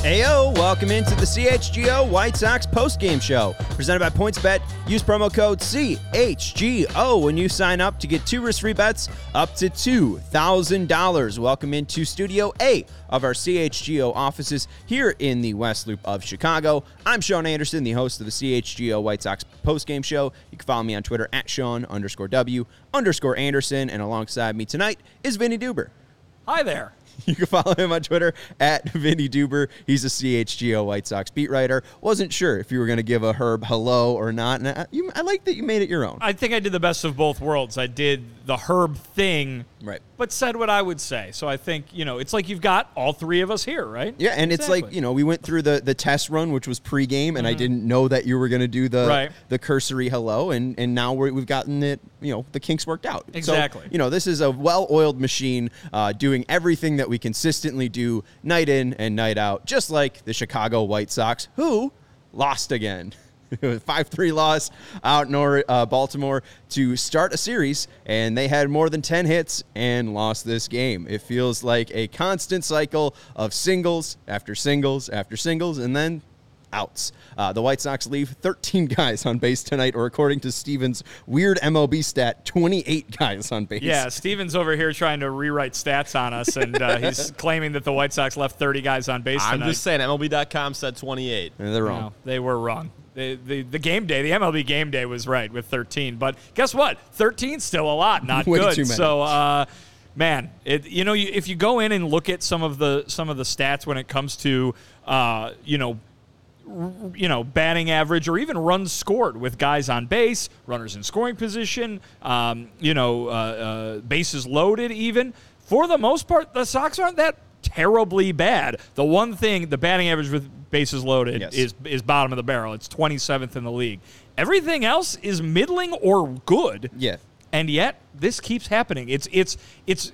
Ayo, welcome into the CHGO White Sox postgame show. Presented by PointsBet. Use promo code CHGO when you sign up to get two risk-free bets up to $2,000. Welcome into Studio A of our CHGO offices here in the West Loop of Chicago. I'm Sean Anderson, the host of the CHGO White Sox postgame show. You can follow me on Twitter at Sean underscore W underscore Anderson. And alongside me tonight is Vinnie Duber. Hi there. You can follow him on Twitter at Vinnie Duber. He's a CHGO White Sox beat writer. Wasn't sure if you were going to give a Herb hello or not. And I, you, I like that you made it your own. I think I did the best of both worlds. I did the Herb thing, Right. But said what I would say. So I think, you know, it's like you've got all three of us here, right? Yeah, and it's like you know we went through the the test run, which was pregame, and I didn't know that you were going to do the Mm-hmm. Right. the cursory hello, and and now we're, we've gotten it. You know, the kinks worked out. So, Exactly. you know, this is a well-oiled machine, uh, doing everything that we consistently do night in and night out, just like the Chicago White Sox, who lost again. Five three loss out in uh, Baltimore to start a series, and they had more than ten hits and lost this game. It feels like a constant cycle of singles after singles after singles, and then outs. Uh, the White Sox leave 13 guys on base tonight, or according to Stevens' weird MLB stat, 28 guys on base. Yeah, Steven's over here trying to rewrite stats on us, and uh, he's claiming that the White Sox left 30 guys on base I'm tonight. just saying, MLB.com said 28. And they're wrong. No, they were wrong. The, the, the game day, the MLB game day was right with 13. But guess what? 13's still a lot, not Way good. too many. So, uh, man, it, you know, you, if you go in and look at some of the some of the stats when it comes to, uh, you know, r- you know, batting average or even runs scored with guys on base, runners in scoring position, um, you know, uh, uh, bases loaded, even. For the most part, the Sox aren't that terribly bad. The one thing, the batting average with bases loaded Yes. is is bottom of the barrel. It's 27th in the league. Everything else is middling or good. Yeah. And yet this keeps happening. It's it's it's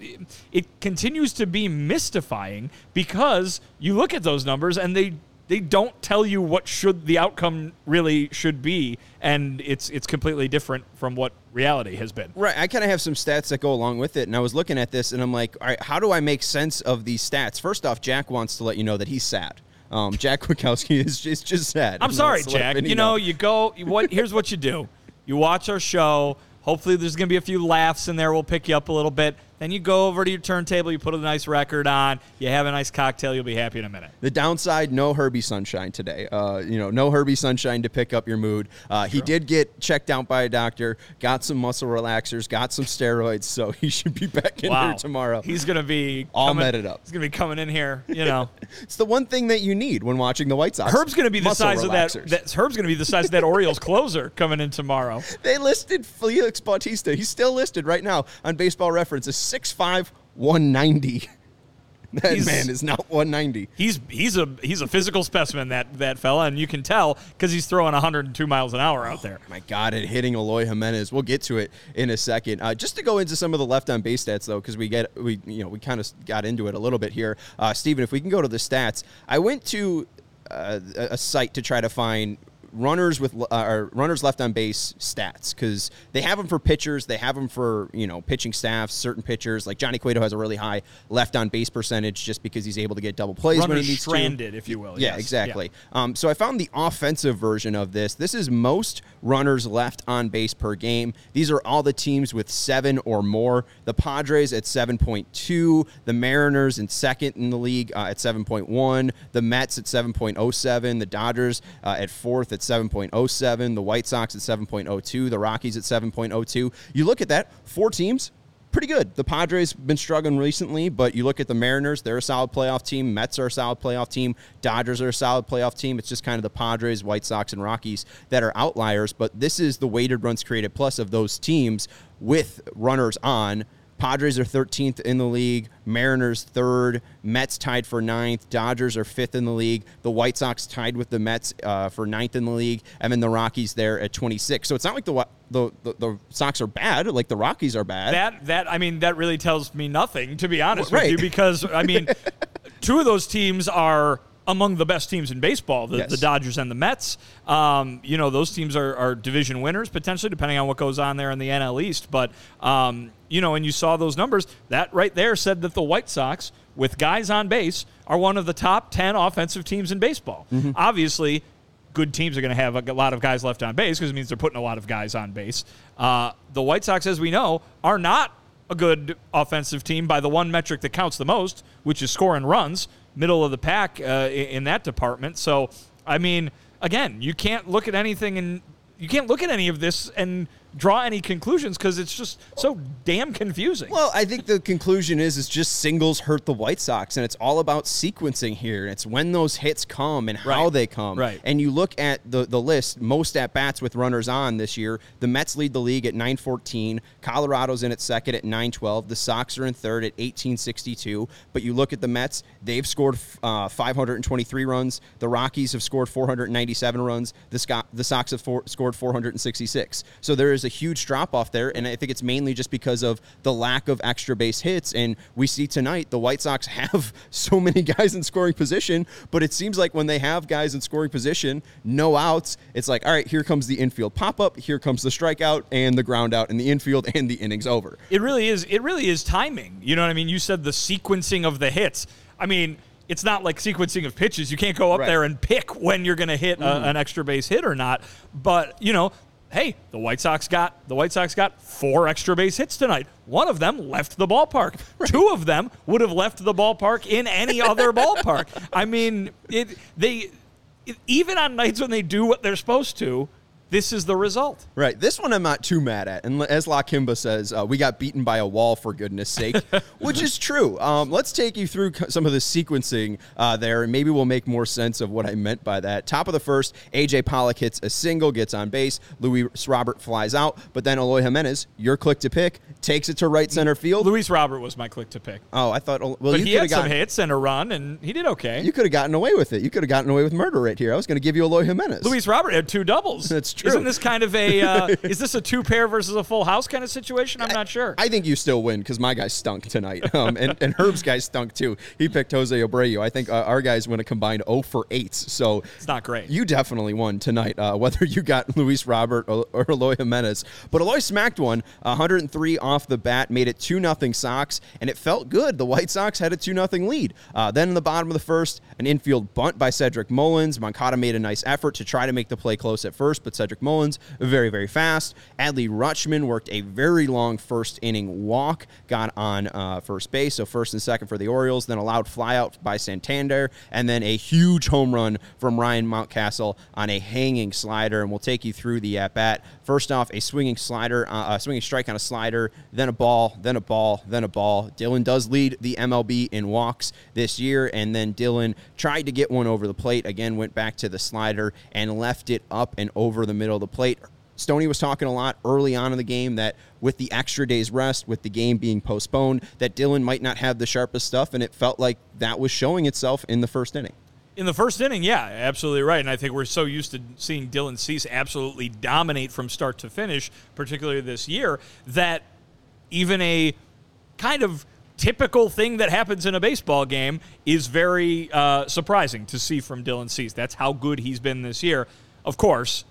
it continues to be mystifying because you look at those numbers and they they don't tell you what should the outcome really should be and it's it's completely different from what reality has been. Right. I kind of have some stats that go along with it. And I was looking at this and I'm like, all right, how do I make sense of these stats? First off, Jack wants to let you know that he's sad. Um, Jack Kwiatkowski is just, just sad. I'm sorry, wants to let Jack. You know, you go. What? Here's what you do. You watch our show. Hopefully, there's going to be a few laughs in there. We'll pick you up a little bit. Then you go over to your turntable. You put a nice record on. You have a nice cocktail. You'll be happy in a minute. The downside, no Herbie Sunshine today. Uh, you know, no Herbie Sunshine to pick up your mood. Uh, He did get checked out by a doctor, got some muscle relaxers, got some steroids, so he should be back in Wow. here tomorrow. He's going to be All coming, meted up. He's going to be coming in here. You know, it's the one thing that you need when watching the White Sox. Herb's going to be the size of that, that. Herb's going to be the size of that Orioles closer coming in tomorrow. They listed Felix Bautista. He's still listed right now on Baseball Reference as 6'5", 190. That He's- man is not 190. He's he's a he's a physical specimen that that fella, and you can tell because he's throwing 102 miles an hour out there. My God, at hitting Eloy Jimenez. We'll get to it in a second. Uh, just to go into some of the left on base stats, though, because we get we you know we kind of got into it a little bit here. Uh, Steven, if we can go to the stats, I went to uh, a site to try to find runners with uh, runners left on base stats because they have them for pitchers, they have them for you know pitching staffs, certain pitchers like Johnny Cueto has a really high left on base percentage just because he's able to get double plays when he Runners needs stranded, to. if you will. Yeah, yes. exactly. Um, so I found the offensive version of this. This is most runners left on base per game. These are all the teams with seven or more. The Padres at 7.2, the Mariners in second in the league uh, at 7.1, the Mets at 7.07, the Dodgers uh, at fourth at 7.07, the White Sox at 7.02, the Rockies at 7.02. You look at that, four teams, pretty good. The Padres have been struggling recently, but you look at the Mariners, they're a solid playoff team. Mets are a solid playoff team. Dodgers are a solid playoff team. It's just kind of the Padres, White Sox, and Rockies that are outliers. But this is the weighted runs created plus of those teams with runners on. Padres are 13th in the league. Mariners third. Mets tied for ninth. Dodgers are fifth in the league. The White Sox tied with the Mets uh, for ninth in the league, and then the Rockies there at 26. So it's not like the the the, the Sox are bad. Like the Rockies are bad. That that I mean that really tells me nothing to be honest Well, with you because I mean two of those teams are among the best teams in baseball the, Yes. the Dodgers and the Mets um, you know those teams are, are division winners potentially depending on what goes on there in the NL East but um, you know and you saw those numbers that right there said that the White Sox with guys on base are one of the top 10 offensive teams in baseball Mm-hmm. obviously good teams are going to have a lot of guys left on base because it means they're putting a lot of guys on base. Uh, the White Sox, as we know, are not a good offensive team by the one metric that counts the most, which is scoring runs, middle of the pack uh, in that department. So, I mean, again, you can't look at anything and you can't look at any of this and draw any conclusions because it's just so damn confusing. Well, I think the conclusion is it's just singles hurt the White Sox, and it's all about sequencing here. It's when those hits come and how Right. they come. Right. And you look at the the list, most at bats with runners on this year. The Mets lead the league at 914. Colorado's in at second at 912. The Sox are in third at 1862. But you look at the Mets, they've scored uh, 523 runs. The Rockies have scored 497 runs. The, Scot- the Sox have for- scored 466. So there is a huge drop off there, and I think it's mainly just because of the lack of extra base hits. And we see tonight the White Sox have so many guys in scoring position, but it seems like when they have guys in scoring position, no outs, it's like, all right, here comes the infield pop up, here comes the strikeout and the ground out in the infield, and the inning's over. It really is. It really is timing. You know what I mean? You said the sequencing of the hits. I mean, it's not like sequencing of pitches. You can't go up Right. there and pick when you're going to hit a, mm. an extra base hit or not. But you know, hey, the White Sox got the White Sox got four extra base hits tonight. One of them left the ballpark. Two of them would have left the ballpark in any other ballpark. I mean, it they it, even on nights when they do what they're supposed to, this is the result. Right. This one I'm not too mad at. And as La Kimba says, uh, we got beaten by a wall for goodness sake, which is true. Um, let's take you through some of the sequencing uh, there, and maybe we'll make more sense of what I meant by that. Top of the first, AJ Pollock hits a single, gets on base. Luis Robert flies out, but then Eloy Jimenez, your click to pick, takes it to right center field. Luis Robert was my click to pick. Oh, I thought. Well, But you he had have some hits and a run, and he did okay. You could have gotten away with it. You could have gotten away with murder right here. I was going to give you Eloy Jimenez. Luis Robert had two doubles. That's true. Isn't this kind of a? Uh, is this a two pair versus a full house kind of situation? I'm not sure. I think you still win because my guy stunk tonight, um, and, and Herb's guy stunk too. He picked Jose Abreu. I think uh, our guys went a combined 0 for 8. So it's not great. you definitely won tonight, uh, whether you got Luis Robert or, or Eloy Jimenez. But Eloy smacked one, 103 off the bat, made it 2 0 Sox, and it felt good. The White Sox had a 2 0 lead. Uh, then in the bottom of the first, an infield bunt by Cedric Mullins. Moncada made a nice effort to try to make the play close at first, but Cedric Mullins, very, very fast. Adley Rutschman worked a very long first inning walk, got on uh, first base, so first and second for the Orioles, then allowed flyout by Santander, and then a huge home run from Ryan Mountcastle on a hanging slider. And we'll take you through the at bat. First off, a swinging slider, uh, a swinging strike on a slider, then a ball, then a ball, then a ball. Dylan does lead the MLB in walks this year, and then Dylan tried to get one over the plate. Again, went back to the slider and left it up and over the middle of the plate. Stoney was talking a lot early on in the game that with the extra day's rest, with the game being postponed, that Dylan might not have the sharpest stuff, and it felt like that was showing itself in the first inning. In the first inning, yeah, absolutely right. And I think we're so used to seeing Dylan Cease absolutely dominate from start to finish, particularly this year, that even a kind of typical thing that happens in a baseball game is very uh, surprising to see from Dylan Cease. That's how good he's been this year. Of course,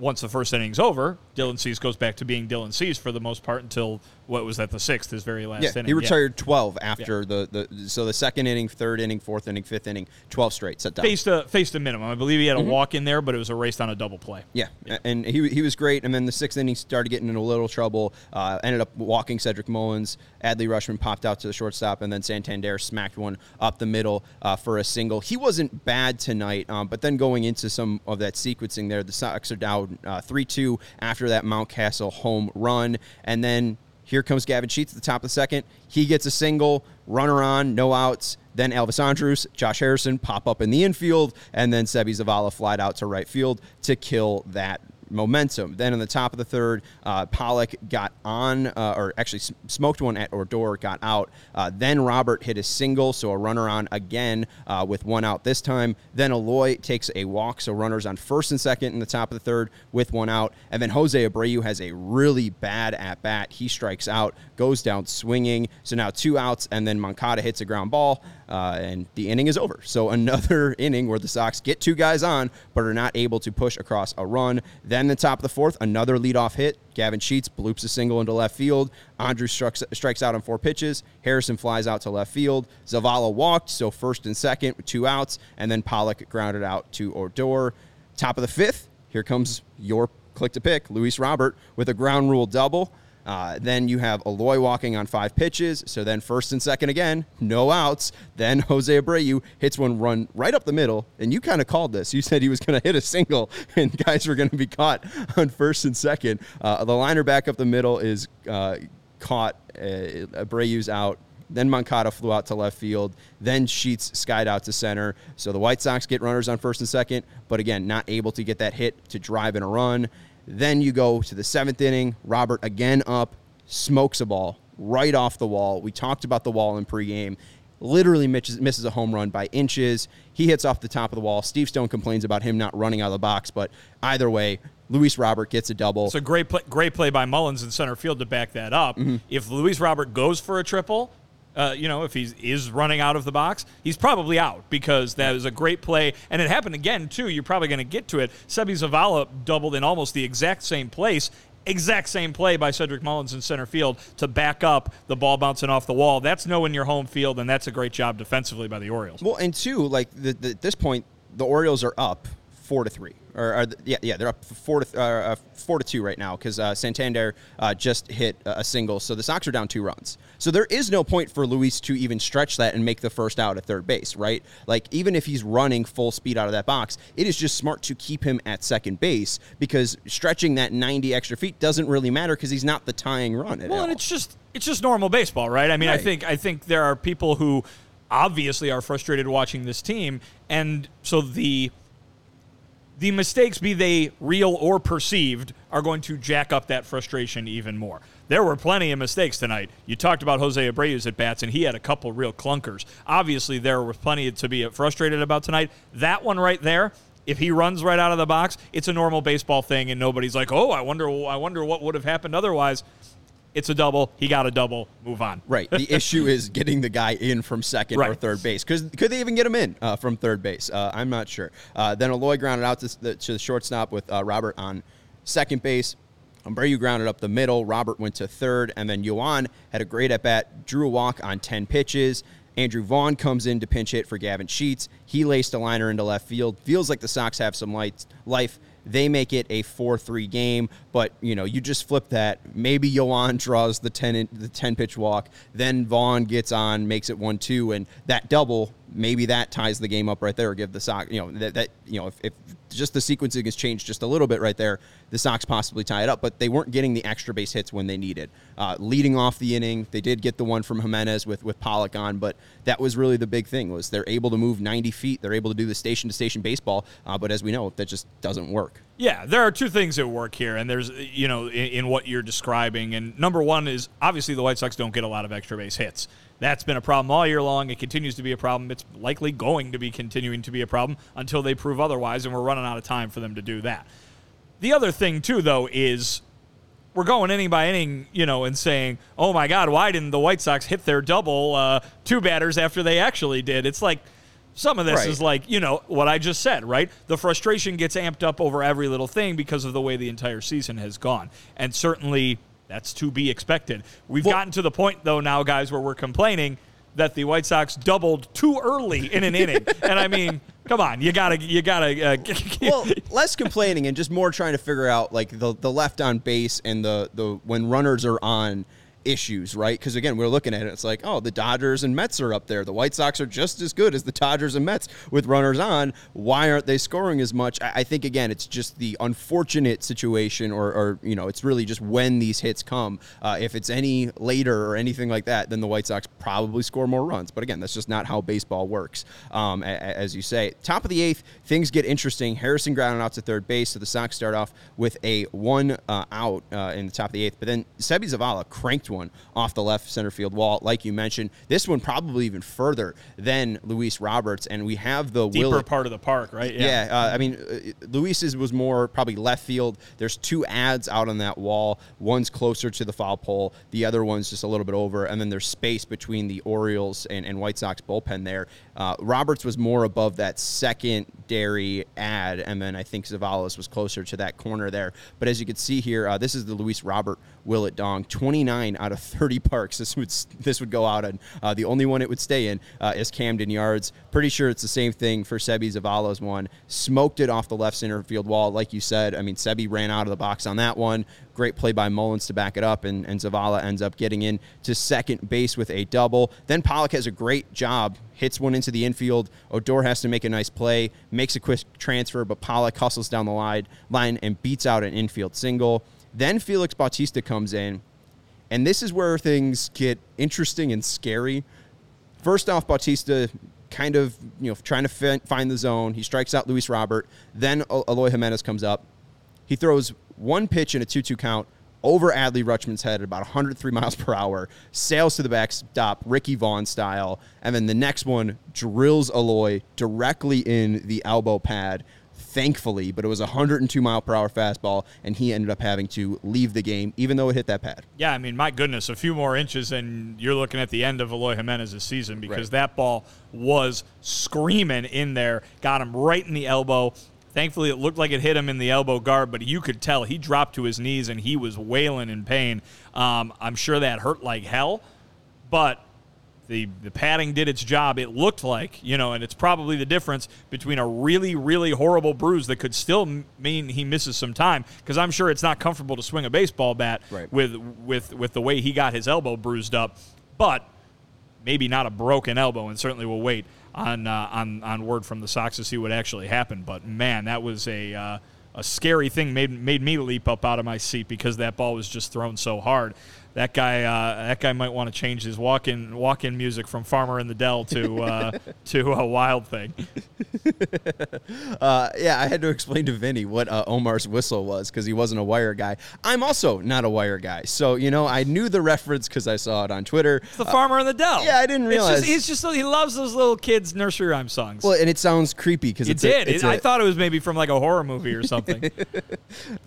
once the first inning's over, Dylan Cease goes back to being Dylan Cease for the most part until what was that the sixth, his very last Yeah, inning. he retired 12 after the, the so the second inning, third inning, fourth inning, fifth inning, 12 straight set down. Faced a faced a minimum. I believe he had Mm-hmm. a walk in there, but it was erased on a double play. Yeah, a- and he, he was great. And then the sixth inning started getting into a little trouble. Uh, ended up walking Cedric Mullins. Adley Rutschman popped out to the shortstop, and then Santander smacked one up the middle uh, for a single. He wasn't bad tonight, um, but then going into some of that sequencing there, the Sox are down uh, three two after that Mountcastle home run, and then. Here comes Gavin Sheets at the top of the second. He gets a single, runner on, no outs. Then Elvis Andrus, Josh Harrison pop up in the infield, and then Seby Zavala flied out to right field to kill that momentum. Then in the top of the third, uh, Pollock got on, uh, or actually smoked one at Odor, got out. Uh, then Robert hit a single, so a runner on again uh, with one out this time. Then Eloy takes a walk, so runners on first and second in the top of the third with one out. And then Jose Abreu has a really bad at bat. He strikes out, goes down swinging. So now two outs, and then Moncada hits a ground ball, uh, and the inning is over. So another inning where the Sox get two guys on, but are not able to push across a run. Then the top of the fourth, another leadoff hit. Gavin Sheets bloops a single into left field. Andrus strikes, strikes out on four pitches. Harrison flies out to left field. Zavala walked, so first and second with two outs, and then Pollock grounded out to Odor. Top of the fifth, here comes your click to pick, Luis Robert with a ground rule double. Uh, then you have Eloy walking on five pitches. So then first and second again, no outs. Then Jose Abreu hits one run right up the middle. And you kind of called this. You said he was going to hit a single and guys were going to be caught on first and second. Uh, the liner back up the middle is uh, caught. Uh, Abreu's out. Then Moncada flew out to left field. Then Sheets skied out to center. So the White Sox get runners on first and second, but again, not able to get that hit to drive in a run. Then you go to the seventh inning. Robert again up, smokes a ball right off the wall. We talked about the wall in pregame. Literally misses, a home run by inches. He hits off the top of the wall. Steve Stone complains about him not running out of the box, but either way, Luis Robert gets a double. It's a great play, great play by Mullins in center field to back that up. Mm-hmm. If Luis Robert goes for a triple, uh, you know, if he is running out of the box, he's probably out because that is a great play. And it happened again, too. You're probably going to get to it. Seby Zavala doubled in almost the exact same place. Exact same play by Cedric Mullins in center field to back up the ball bouncing off the wall. That's knowing your home field, and that's a great job defensively by the Orioles. Well, and two, like the, the, at this point, the Orioles are up four to three, or, or yeah, yeah, they're up four to uh, uh, four to two right now because uh, Santander uh, just hit a single, so the Sox are down two runs. So there is no point for Luis to even stretch that and make the first out at third base, right? Like even if he's running full speed out of that box, it is just smart to keep him at second base because stretching that ninety extra feet doesn't really matter because he's not the tying run. At Well, all. and it's just it's just normal baseball, right? I mean, I think I think there are people who obviously are frustrated watching this team, and so the the mistakes, be they real or perceived, are going to jack up that frustration even more. There were plenty of mistakes tonight. You talked about Jose Abreu's at bats, and he had a couple real clunkers. Obviously, there was plenty to be frustrated about tonight. That one right there, if he runs right out of the box, it's a normal baseball thing, and nobody's like, "Oh, I wonder, I wonder what would have happened otherwise." It's a double. He got a double. Move on. Right. The issue is getting the guy in from second or third base. Because could they even get him in uh, from third base? Uh, I'm not sure. Uh, then Eloy grounded out to the, to the shortstop with uh, Robert on second base. Abreu grounded up the middle. Robert went to third, and then Yoan had a great at bat. Drew a walk on ten pitches. Andrew Vaughn comes in to pinch hit for Gavin Sheets. He laced a liner into left field. Feels like the Sox have some light, life. They make it a 4-3 game, but you know, you just flip that. Maybe Yoan draws the 10 in, the 10 pitch walk, then Vaughn gets on, makes it 1-2 and that double, maybe that ties the game up right there or give the Sox, you know, that, that you know, if, if just the sequencing has changed just a little bit right there, the Sox possibly tie it up, but they weren't getting the extra base hits when they needed. Uh, leading off the inning, they did get the one from Jimenez with with Pollock on, but that was really the big thing was they're able to move 90 feet, they're able to do the station to station baseball, uh, but as we know, that just doesn't work. Yeah, there are two things at work here, and there's you know in, in what you're describing, and number one is obviously the White Sox don't get a lot of extra base hits. That's been a problem all year long. It continues to be a problem. It's likely going to be continuing to be a problem until they prove otherwise, and we're running out of time for them to do that. The other thing too, though, is we're going inning by inning, you know, and saying, "Oh my God, why didn't the White Sox hit their double uh, two batters after they actually did?" It's like Some of this Right. is like, you know, what I just said, right? The frustration gets amped up over every little thing because of the way the entire season has gone. And certainly that's to be expected. We've Well- gotten to the point, though, now, guys, where we're complaining that the White Sox doubled too early in an inning. And I mean, come on, you gotta, you gotta. Uh, well, less complaining and just more trying to figure out like the the left on base and the the when runners are on issues, right? Because again, we're looking at it. It's like, oh, the Dodgers and Mets are up there. The White Sox are just as good as the Dodgers and Mets with runners on. Why aren't they scoring as much? I, think again, it's just the unfortunate situation, or, or you know, it's really just when these hits come. Uh, if it's any later or anything like that, then the White Sox probably score more runs. But again, that's just not how baseball works. Um, as you say, top of the eighth, things get interesting. Harrison grounded out to third base, so the Sox start off with a one uh, out uh, in the top of the eighth. But then Seby Zavala cranked one off the left center field wall, like you mentioned. This one probably even further than Luis Roberts, and we have the deeper Will- part of the park, right? yeah, uh, I mean, uh, Luis's was more probably left field. There's two ads out on that wall. One's closer to the foul pole. The other one's just a little bit over. And then there's space between the Orioles and, and White Sox bullpen there. Uh, Roberts was more above that secondary ad, and then I think Zavala's was closer to that corner there. But as you can see here, uh, this is the Luis Robert Would It Dong. 29 out of 30 parks. This would this would go out on. Uh, the only one it would stay in uh, is Camden Yards. Pretty sure it's the same thing for Seby Zavala's one. Smoked it off the left center field wall, like you said. I mean, Seby ran out of the box on that one. Great play by Mullins to back it up, and, and Zavala ends up getting in to second base with a double. Then Pollock has a great job, hits one into the infield. Odor has to make a nice play, makes a quick transfer, but Pollock hustles down the line, line and beats out an infield single. Then Felix Bautista comes in, and this is where things get interesting and scary. First off, Bautista kind of you know trying to find the zone. He strikes out Luis Robert. Then Eloy Jimenez comes up. He throws one pitch in a 2-2 count over Adley Rutschman's head at about 103 miles per hour, sails to the backstop, Ricky Vaughn style, and then the next one drills Eloy directly in the elbow pad. Thankfully, but it was a 102 mile per hour fastball, and he ended up having to leave the game, even though it hit that pad. Yeah, I mean, my goodness, a few more inches, and you're looking at the end of Eloy Jimenez's season because Right. that ball was screaming in there, got him right in the elbow. Thankfully, it looked like it hit him in the elbow guard, but you could tell he dropped to his knees and he was wailing in pain. Um, I'm sure that hurt like hell, but the the padding did its job. It looked like you know, and it's probably the difference between a really really horrible bruise that could still m- mean he misses some time because I'm sure it's not comfortable to swing a baseball bat Right. with with with the way he got his elbow bruised up, but maybe not a broken elbow, and certainly we'll wait on uh, on on word from the Sox to see what actually happened. But man, that was a uh, a scary thing. made made me leap up out of my seat because that ball was just thrown so hard. That guy uh, that guy might want to change his walk in walk in music from Farmer in the Dell to uh, to a Wild Thing. Uh, yeah, I had to explain to Vinnie what uh, Omar's whistle was because he wasn't a wire guy. I'm also not a wire guy, so you know I knew the reference because I saw it on Twitter. The Farmer in the Dell. yeah, I didn't It's realize. just, he's just he loves those little kids nursery rhyme songs. Well, and it sounds creepy because it it's did. A, it's It- I a- thought it was maybe from like a horror movie or something.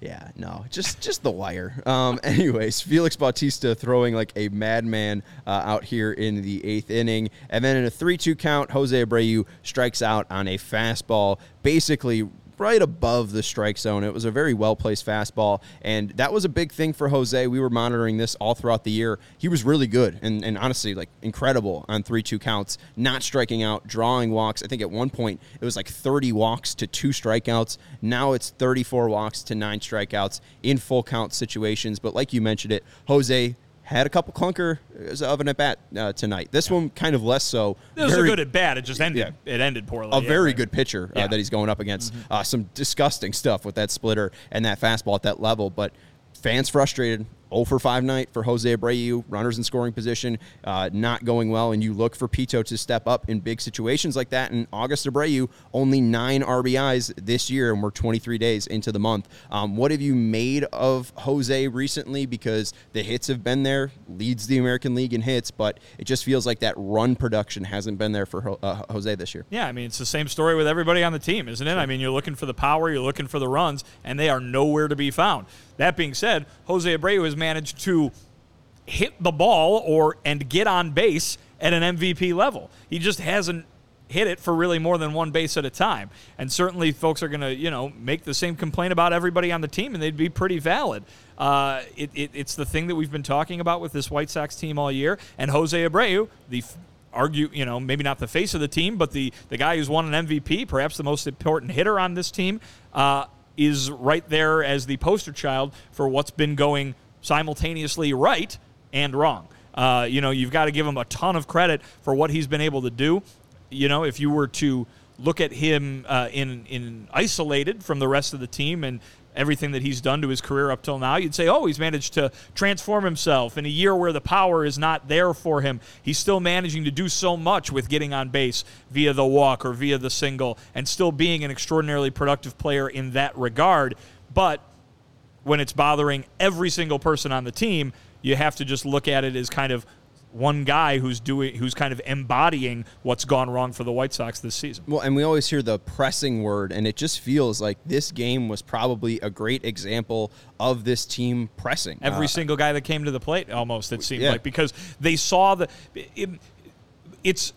Yeah, no, just just the wire. Um, anyways, Felix Bautista throwing like a madman uh, out here in the eighth inning, and then in a three-two count, Jose Abreu strikes out on a fastball, basically right above the strike zone. It was a very well placed fastball, and that was a big thing for Jose. We were monitoring this all throughout the year. He was really good and, and honestly like incredible on three two counts, not striking out, drawing walks. I think at one point it was like 30 walks to two strikeouts. Now it's 34 walks to nine strikeouts in full count situations. But like you mentioned it, Jose had a couple clunker of an at bat uh, tonight. This one kind of less so. It was a good at bat. It just ended. It ended poorly. a yeah, very right. good pitcher uh, Yeah. Mm-hmm. that he's going up against. Uh, some disgusting stuff with that splitter and that fastball at that level, but fans frustrated. 0 for 5 night for Jose Abreu, runners in scoring position, uh, not going well, and you look for Pito to step up in big situations like that. And August Abreu, only nine RBIs this year, and we're 23 days into the month. Um, what have you made of Jose recently? Because the hits have been there, leads the American League in hits, but it just feels like that run production hasn't been there for uh, Jose this year. Yeah, I mean, it's the same story with everybody on the team, isn't it? I mean, you're looking for the power, you're looking for the runs, and they are nowhere to be found. That being said, Jose Abreu has managed to hit the ball or and get on base at an MVP level. He just hasn't hit it for really more than one base at a time. And certainly, folks are going to, you know, make the same complaint about everybody on the team, and they'd be pretty valid. Uh, it, it, it's the thing that we've been talking about with this White Sox team all year. And Jose Abreu, the argue, you know, maybe not the face of the team, but the, the guy who's won an MVP, perhaps the most important hitter on this team, uh, is right there as the poster child for what's been going simultaneously right and wrong. Uh, you know, you've got to give him a ton of credit for what he's been able to do. You know, if you were to look at him uh, in in isolated from the rest of the team and everything that he's done to his career up till now, you'd say, oh, he's managed to transform himself in a year where the power is not there for him. He's still managing to do so much with getting on base via the walk or via the single and still being an extraordinarily productive player in that regard. But when it's bothering every single person on the team, you have to just look at it as kind of one guy who's doing who's kind of embodying what's gone wrong for the White Sox this season. Well, and we always hear the pressing word, and it just feels like this game was probably a great example of this team pressing. Every uh, single guy that came to the plate, almost it seemed yeah. like, because they saw the. It, it's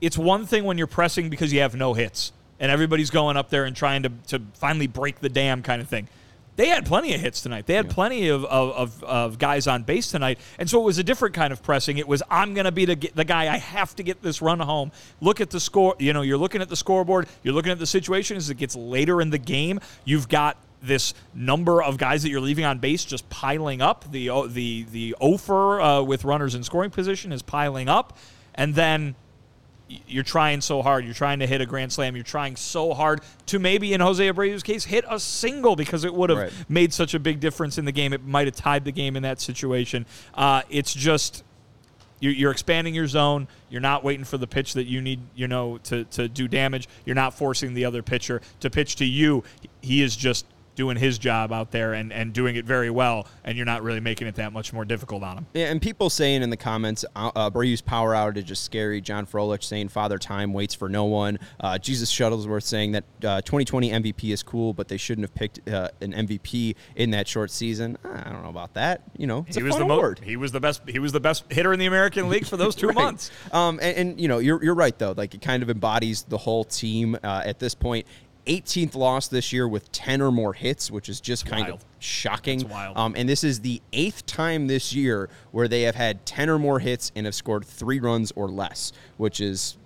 it's one thing when you're pressing because you have no hits and everybody's going up there and trying to to finally break the dam kind of thing they had plenty of hits tonight. They had yeah. plenty of, of, of, of, guys on base tonight. And so it was a different kind of pressing. It was, I'm going to be the, the guy. I have to get this run home. Look at the score. You know, you're looking at the scoreboard. You're looking at the situation as it gets later in the game. You've got this number of guys that you're leaving on base just piling up. The, the, the offer uh, with runners in scoring position is piling up. And then you're trying so hard. You're trying to hit a grand slam. You're trying so hard to maybe, in Jose Abreu's case, hit a single because it would have right. made such a big difference in the game. It might have tied the game in that situation. Uh, it's just you're expanding your zone. You're not waiting for the pitch that you need, you know, to, to do damage. You're not forcing the other pitcher to pitch to you. He is just doing his job out there and, and doing it very well, and you're not really making it that much more difficult on him. Yeah, and people saying in the comments, uh, uh Abreu's power outage is scary. John Frolich saying Father Time waits for no one. Uh, Jesus Shuttlesworth saying that uh, 2020 MVP is cool, but they shouldn't have picked uh, an MVP in that short season. I don't know about that. You know, he was the award. Mo- he was the best. He was the best hitter in the American League for those two right. months. Um, and, and, you know, you're you're right though. Like it kind of embodies the whole team uh, at this point. 18th loss this year with 10 or more hits, which is just kind wild. of shocking. Um, and this is the eighth time this year where they have had 10 or more hits and have scored three runs or less, which is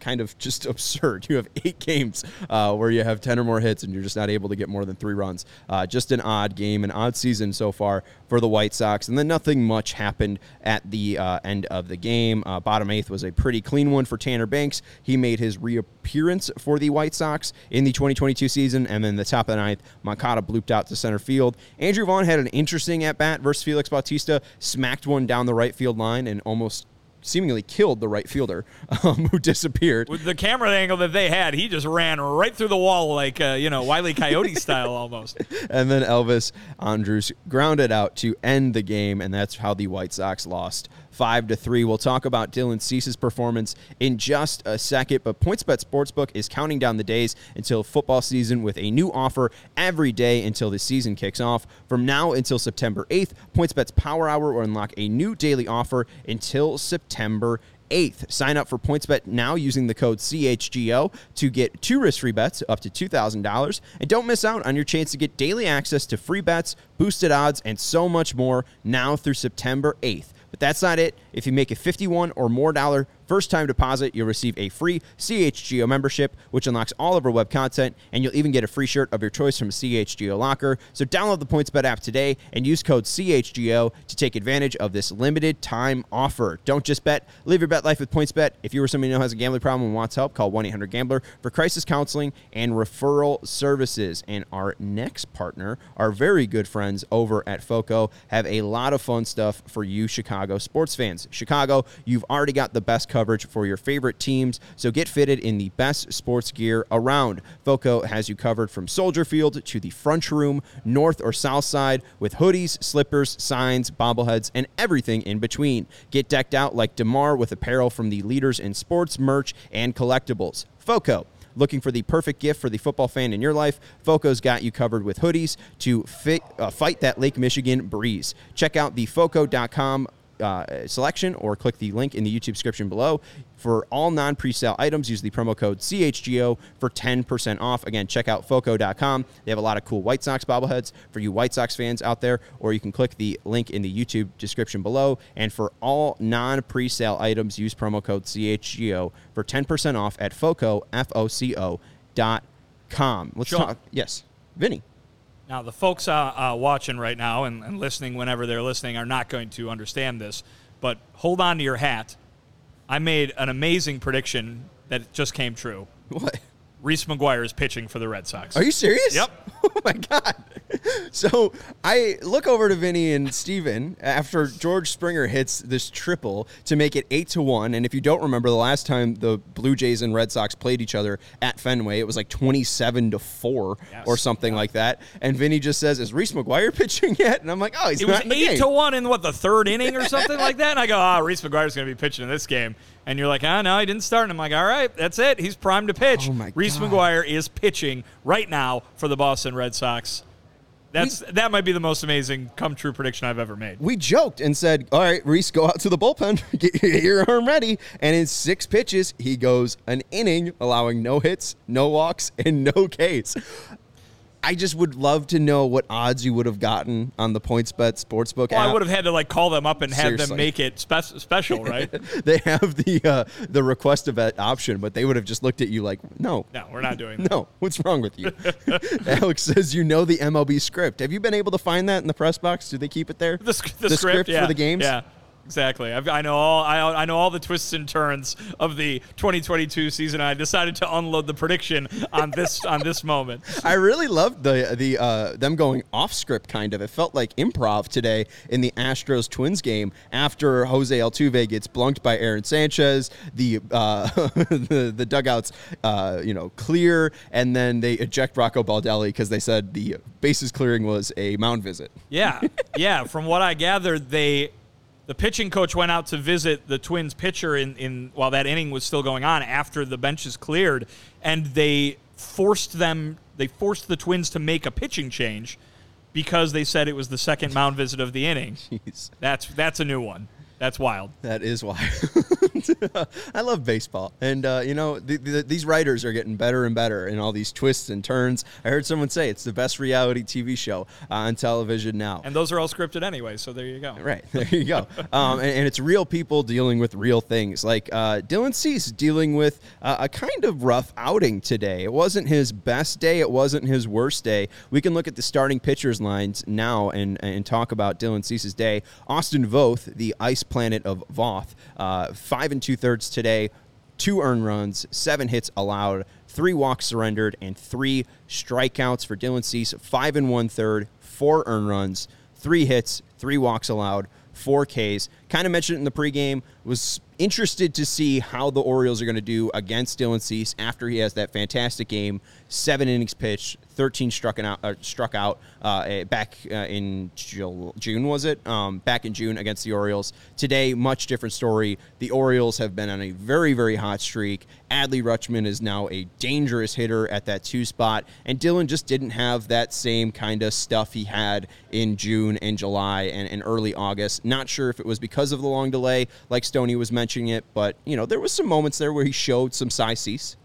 kind of just absurd. You have eight games uh, where you have 10 or more hits and you're just not able to get more than three runs. Uh, just an odd game, an odd season so far for the White Sox. And then nothing much happened at the uh, end of the game. Uh, bottom eighth was a pretty clean one for Tanner Banks. He made his reappearance for the White Sox in the 2022 season. And then the top of the ninth, Moncada blooped out to center field. Andrew Vaughn had an interesting at bat versus Felix Bautista, smacked one down the right field line and almost seemingly killed the right fielder um, who disappeared. With the camera angle that they had, he just ran right through the wall like, uh, you know, Wiley Coyote style almost. And then Elvis Andrus grounded out to end the game, and that's how the White Sox lost five to three. We'll talk about Dylan Cease's performance in just a second, but PointsBet Sportsbook is counting down the days until football season with a new offer every day until the season kicks off. From now until September 8th, PointsBet's Power Hour will unlock a new daily offer until September 8th. Sign up for PointsBet now using the code CHGO to get two risk-free bets up to $2,000. And don't miss out on your chance to get daily access to free bets, boosted odds, and so much more now through September 8th. But that's not it. If you make a 51 or more dollar First time deposit, you'll receive a free CHGO membership, which unlocks all of our web content, and you'll even get a free shirt of your choice from CHGO Locker. So download the PointsBet app today and use code CHGO to take advantage of this limited time offer. Don't just bet, live your bet life with PointsBet. If you or somebody you know has a gambling problem and wants help, call 1 800 Gambler for crisis counseling and referral services. And our next partner, our very good friends over at FOCO, have a lot of fun stuff for you Chicago sports fans. Chicago, you've already got the best coverage for your favorite teams. So get fitted in the best sports gear around. Foco has you covered from Soldier Field to the front room, north or south side, with hoodies, slippers, signs, bobbleheads, and everything in between. Get decked out like DeMar with apparel from the leaders in sports, merch, and collectibles. Foco. Looking for the perfect gift for the football fan in your life? Foco's got you covered with hoodies to fit, uh, fight that Lake Michigan breeze. Check out the Foco.com uh, selection or click the link in the YouTube description below. For all non presale items, use the promo code CHGO for 10% off. Again, check out FOCO.com. They have a lot of cool White Sox bobbleheads for you White Sox fans out there, or you can click the link in the YouTube description below. And for all non presale items, use promo code CHGO for 10% off at FOCO, F O C O dot com. Let's Sean. talk. Yes, Vinnie. Now, the folks uh, uh, watching right now and, and listening whenever they're listening are not going to understand this, but hold on to your hat. I made an amazing prediction that just came true. What? Reese McGuire is pitching for the Red Sox. Are you serious? Yep. Oh my god. So I look over to Vinnie and Steven after George Springer hits this triple to make it eight to one. And if you don't remember the last time the Blue Jays and Red Sox played each other at Fenway, it was like twenty seven to four Yes. or something like that. And Vinnie just says, Is Reese McGuire pitching yet? And I'm like, Oh, he's It was eight game. to one in what the third inning or something like that, and I go, "Ah, Reese McGuire's going to be pitching in this game." And you're like, "Ah, no, he didn't start." And I'm like, "All right, that's it. He's primed to pitch." Oh, Reese God. McGuire is pitching right now for the Boston Red Sox. That's that might be the most amazing come true prediction I've ever made. we joked and said, "All right, Reese, go out to the bullpen, get your arm ready." And in six pitches, he goes an inning, allowing no hits, no walks, and no Ks. I just would love to know what odds you would have gotten on the PointsBet sportsbook Well, app. I would have had to like call them up and have Seriously. them make it spe- special, right? they have the uh, the request a bet option, but they would have just looked at you like, "No, no, we're not doing that. no, what's wrong with you?" Alex says, "You know the MLB script. Have you been able to find that in the press box? Do they keep it there? The, the, The script, script yeah. for the games? Yeah, exactly. I've, I know all. I, I know all the twists and turns of the 2022 season. I decided to unload the prediction on this on this moment. I really loved the the uh, them going off script kind of. It felt like improv today in the Astros Twins game after Jose Altuve gets blunked by Aaron Sanchez. The uh, the, the dugouts uh, you know clear, and then they eject Rocco Baldelli because they said the bases clearing was a mound visit. Yeah, yeah. From what I gathered, they the pitching coach went out to visit the Twins pitcher in, in while that inning was still going on after the benches cleared, and they forced them. They forced the Twins to make a pitching change because they said it was the second mound visit of the inning. Jeez. That's that's a new one. That's wild. That is wild. I love baseball, and uh, you know th- th- these writers are getting better and better in all these twists and turns. I heard someone say it's the best reality TV show uh, on television now. And those are all scripted anyway, so there you go. Right there you go, um, and, and it's real people dealing with real things. Like uh, Dylan Cease dealing with uh, a kind of rough outing today. It wasn't his best day. It wasn't his worst day. We can look at the starting pitchers lines now and and talk about Dylan Cease's day. Austin Voth, the ice planet of Voth, uh, five and two thirds today, two earned runs, seven hits allowed. Three walks surrendered and three strikeouts for Dylan Cease. Five and one third, four earned runs, three hits, three walks allowed, four Ks. Kind of mentioned it in the pregame. Was interested to see how the Orioles are going to do against Dylan Cease after he has that fantastic game. Seven innings pitched, 13 struck out, uh, struck out uh, eh, back uh, in June, was it? Um, back in June against the Orioles. Today, much different story. The Orioles have been on a very, very hot streak. Adley Rutschman is now a dangerous hitter at that two spot, and Dylan just didn't have that same kind of stuff he had in June and July and, and early August. Not sure if it was because of the long delay, like Stoney was mentioning it, but you know there was some moments there where he showed some size.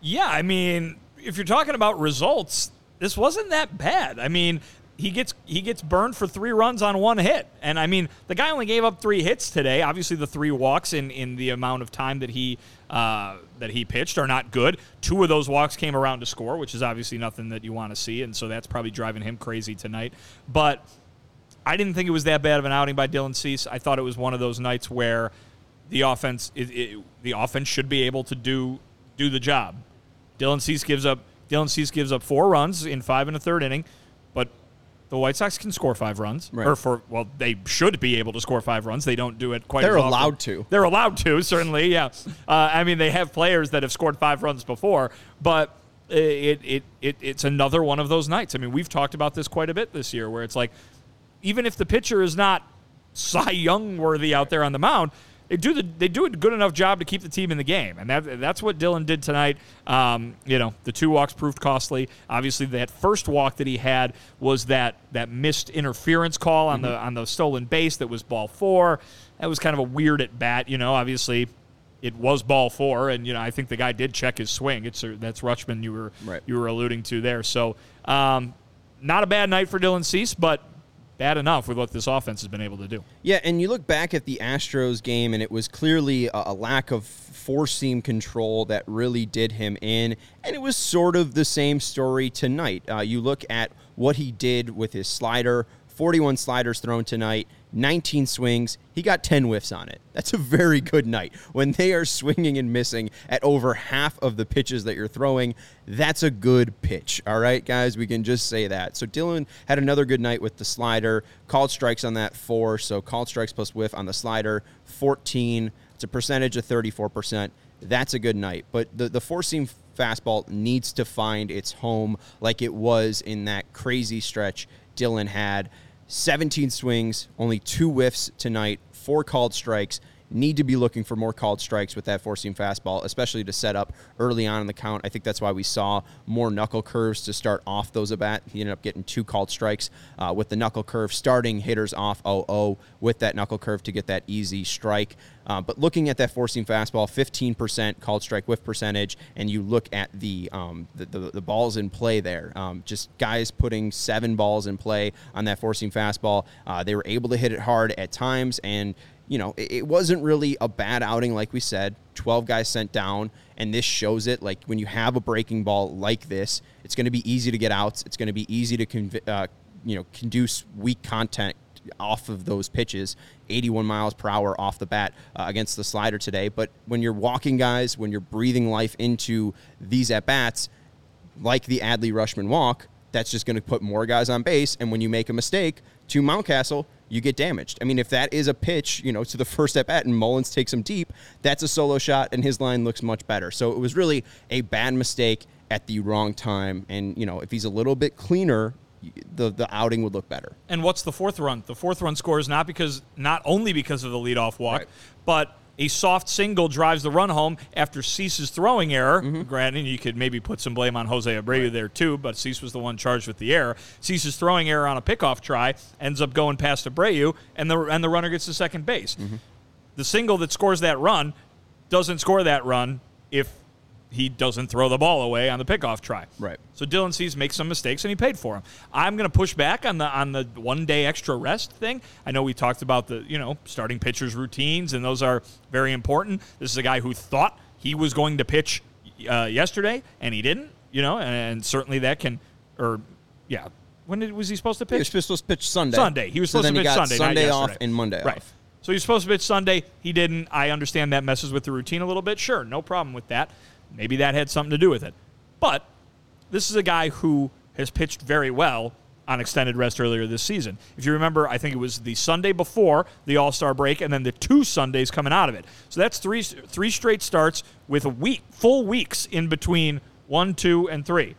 Yeah, I mean, if you're talking about results, this wasn't that bad. I mean, he gets he gets burned for three runs on one hit, and I mean, the guy only gave up three hits today. Obviously, the three walks in in the amount of time that he uh, that he pitched are not good. Two of those walks came around to score, which is obviously nothing that you want to see, and so that's probably driving him crazy tonight. But I didn't think it was that bad of an outing by Dylan Cease. I thought it was one of those nights where the offense it, it, the offense should be able to do do the job. Dylan Cease gives up Dylan Cease gives up four runs in five and a third inning, but the White Sox can score five runs, Right. or for well, they should be able to score five runs. They don't do it quite. They're as often. allowed to. They're allowed to, certainly. Yeah, uh, I mean they have players that have scored five runs before, but it, it it it's another one of those nights. I mean we've talked about this quite a bit this year, where it's like even if the pitcher is not Cy Young worthy out there on the mound, they do the they do a good enough job to keep the team in the game, and that that's what Dylan did tonight. Um, you know, the two walks proved costly. Obviously, that first walk that he had was that that missed interference call on the on the stolen base that was ball four. That was kind of a weird at bat. You know, obviously it was ball four, and you know I think the guy did check his swing. It's that's Rutschman you were Right. you were alluding to there. So um, not a bad night for Dylan Cease, but bad enough with what this offense has been able to do. Yeah, and you look back at the Astros game, and it was clearly a, lack of four seam control that really did him in. And it was sort of the same story tonight. Uh, you look at what he did with his slider 41 sliders thrown tonight, 19 swings. He got 10 whiffs on it. That's a very good night. When they are swinging and missing at over half of the pitches that you're throwing, that's a good pitch. All right, guys, we can just say that. So Dylan had another good night with the slider, called strikes on that four. So called strikes plus whiff on the slider, 14. It's a percentage of 34%. That's a good night. But the, the four seam fastball needs to find its home like it was in that crazy stretch Dylan had. 17 swings, only two whiffs tonight, four called strikes. Need to be looking for more called strikes with that four seam fastball, especially to set up early on in the count. I think that's why we saw more knuckle curves to start off those at bat. He ended up getting two called strikes uh, with the knuckle curve, starting hitters off 0 0 with that knuckle curve to get that easy strike. Uh, but looking at that four seam fastball, 15% called strike whiff percentage, and you look at the um, the, the, the balls in play there, um, just guys putting seven balls in play on that four seam fastball. Uh, they were able to hit it hard at times, and you know it, it wasn't really a bad outing, like we said. 12 guys sent down, and this shows it. Like when you have a breaking ball like this, it's going to be easy to get outs. It's going to be easy to conv- uh, you know conduce weak content off of those pitches, 81 miles per hour off the bat uh, against the slider today. But when you're walking guys, when you're breathing life into these at bats, like the Adley Rutschman walk, that's just going to put more guys on base. And when you make a mistake to Mountcastle, you get damaged. I mean, if that is a pitch, you know, to the first step at bat and Mullins takes him deep, that's a solo shot and his line looks much better. So it was really a bad mistake at the wrong time. And, you know, if he's a little bit cleaner, the, the outing would look better. And what's the fourth run? The fourth run scores not because not only because of the leadoff walk, Right. but a soft single drives the run home after Cease's throwing error. Mm-hmm. Granted, you could maybe put some blame on Jose Abreu there too, but Cease was the one charged with the error. Cease's throwing error on a pickoff try ends up going past Abreu, and the and the runner gets to second base. Mm-hmm. The single that scores that run doesn't score that run if he doesn't throw the ball away on the pickoff try. Right. So Dylan Cease makes some mistakes and he paid for them. I'm going to push back on the on the one day extra rest thing. I know we talked about the you know starting pitchers routines and those are very important. This is a guy who thought he was going to pitch uh, yesterday and he didn't. You know, and, and certainly that can or yeah. When did, was he supposed to pitch? He was supposed to pitch Sunday. Sunday. He was So supposed then to pitch Sunday. Sunday off and Monday right. off. So he's supposed to pitch Sunday. He didn't. I understand that messes with the routine a little bit. Sure, no problem with that. Maybe that had something to do with it. But this is a guy who has pitched very well on extended rest earlier this season. If you remember, I think it was the Sunday before the All Star break, and then the two Sundays coming out of it. So that's three three straight starts with a week, full weeks in between one, two, and three.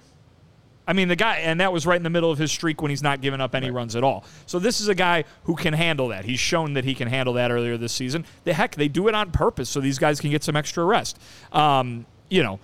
I mean, the guy, and that was right in the middle of his streak when he's not giving up any runs at all. So this is a guy who can handle that. He's shown that he can handle that earlier this season. The heck, they do it on purpose so these guys can get some extra rest. Um, you know,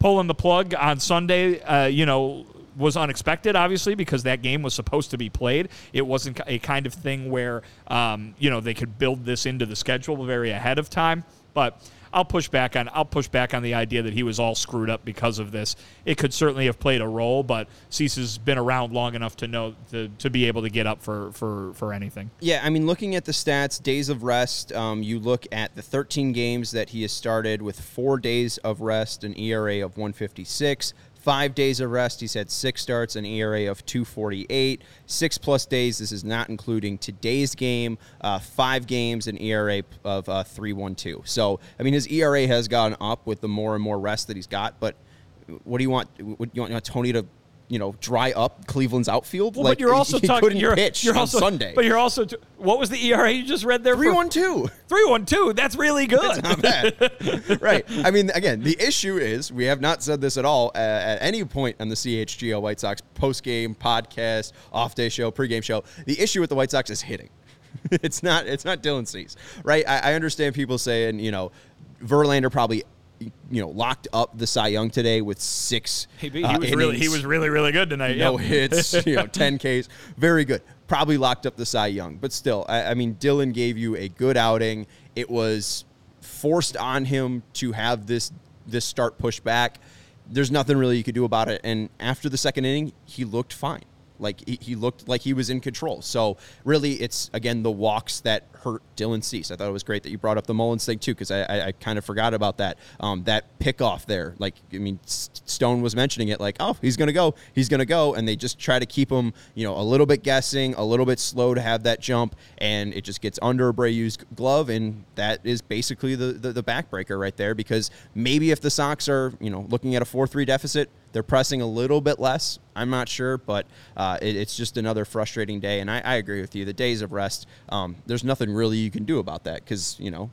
pulling the plug on Sunday, uh, you know, was unexpected, obviously, because that game was supposed to be played. It wasn't a kind of thing where, um, you know, they could build this into the schedule very ahead of time. But I'll push back on I'll push back on the idea that he was all screwed up because of this. It could certainly have played a role, but Cease has been around long enough to know to, to be able to get up for, for, for anything. Yeah, I mean, looking at the stats, days of rest, um, you look at the 13 games that he has started with four days of rest, an ERA of 156. Five days of rest, he's had six starts, an ERA of 248. Six plus days, this is not including today's game. Uh, five games, an ERA of uh, 312. So, I mean, his ERA has gone up with the more and more rest that he's got, but what do you want? What, you want Tony to, you know, dry up Cleveland's outfield? Well, like, but you're also he talking. couldn't You're, pitch you're on Sunday. But you're also. T- what was the ERA you just read there? Three one two. Three one two. That's really good. Not bad. right. I mean, again, the issue is we have not said this at all uh, at any point on the CHGO White Sox post game podcast, off day show, pregame show. The issue with the White Sox is hitting. it's not. It's not Dylan Cease, right? I, I understand people saying, you know, Verlander probably, you know, locked up the Cy Young today with six. He, he uh, was really he was really really good tonight. no yeah. hits, you know, ten Ks, very good. Probably locked up the Cy Young, but still, I, I mean, Dylan gave you a good outing. It was forced on him to have this this start pushed back. There's nothing really you could do about it. And after the second inning, he looked fine. Like he, he looked like he was in control. So really, it's again the walks that hurt Dylan Cease. I thought it was great that you brought up the Mullins thing too, because I, I, I kind of forgot about that. Um, that pickoff there, like I mean, Stone was mentioning it, like oh he's gonna go, he's gonna go, and they just try to keep him, you know, a little bit guessing, a little bit slow to have that jump, and it just gets under Abreu's glove, and that is basically the, the the backbreaker right there. Because maybe if the Sox are, you know, looking at a four three deficit, they're pressing a little bit less. I'm not sure, but uh, it, it's just another frustrating day. And I, I agree with you. The days of rest, um, there's nothing really you can do about that because you know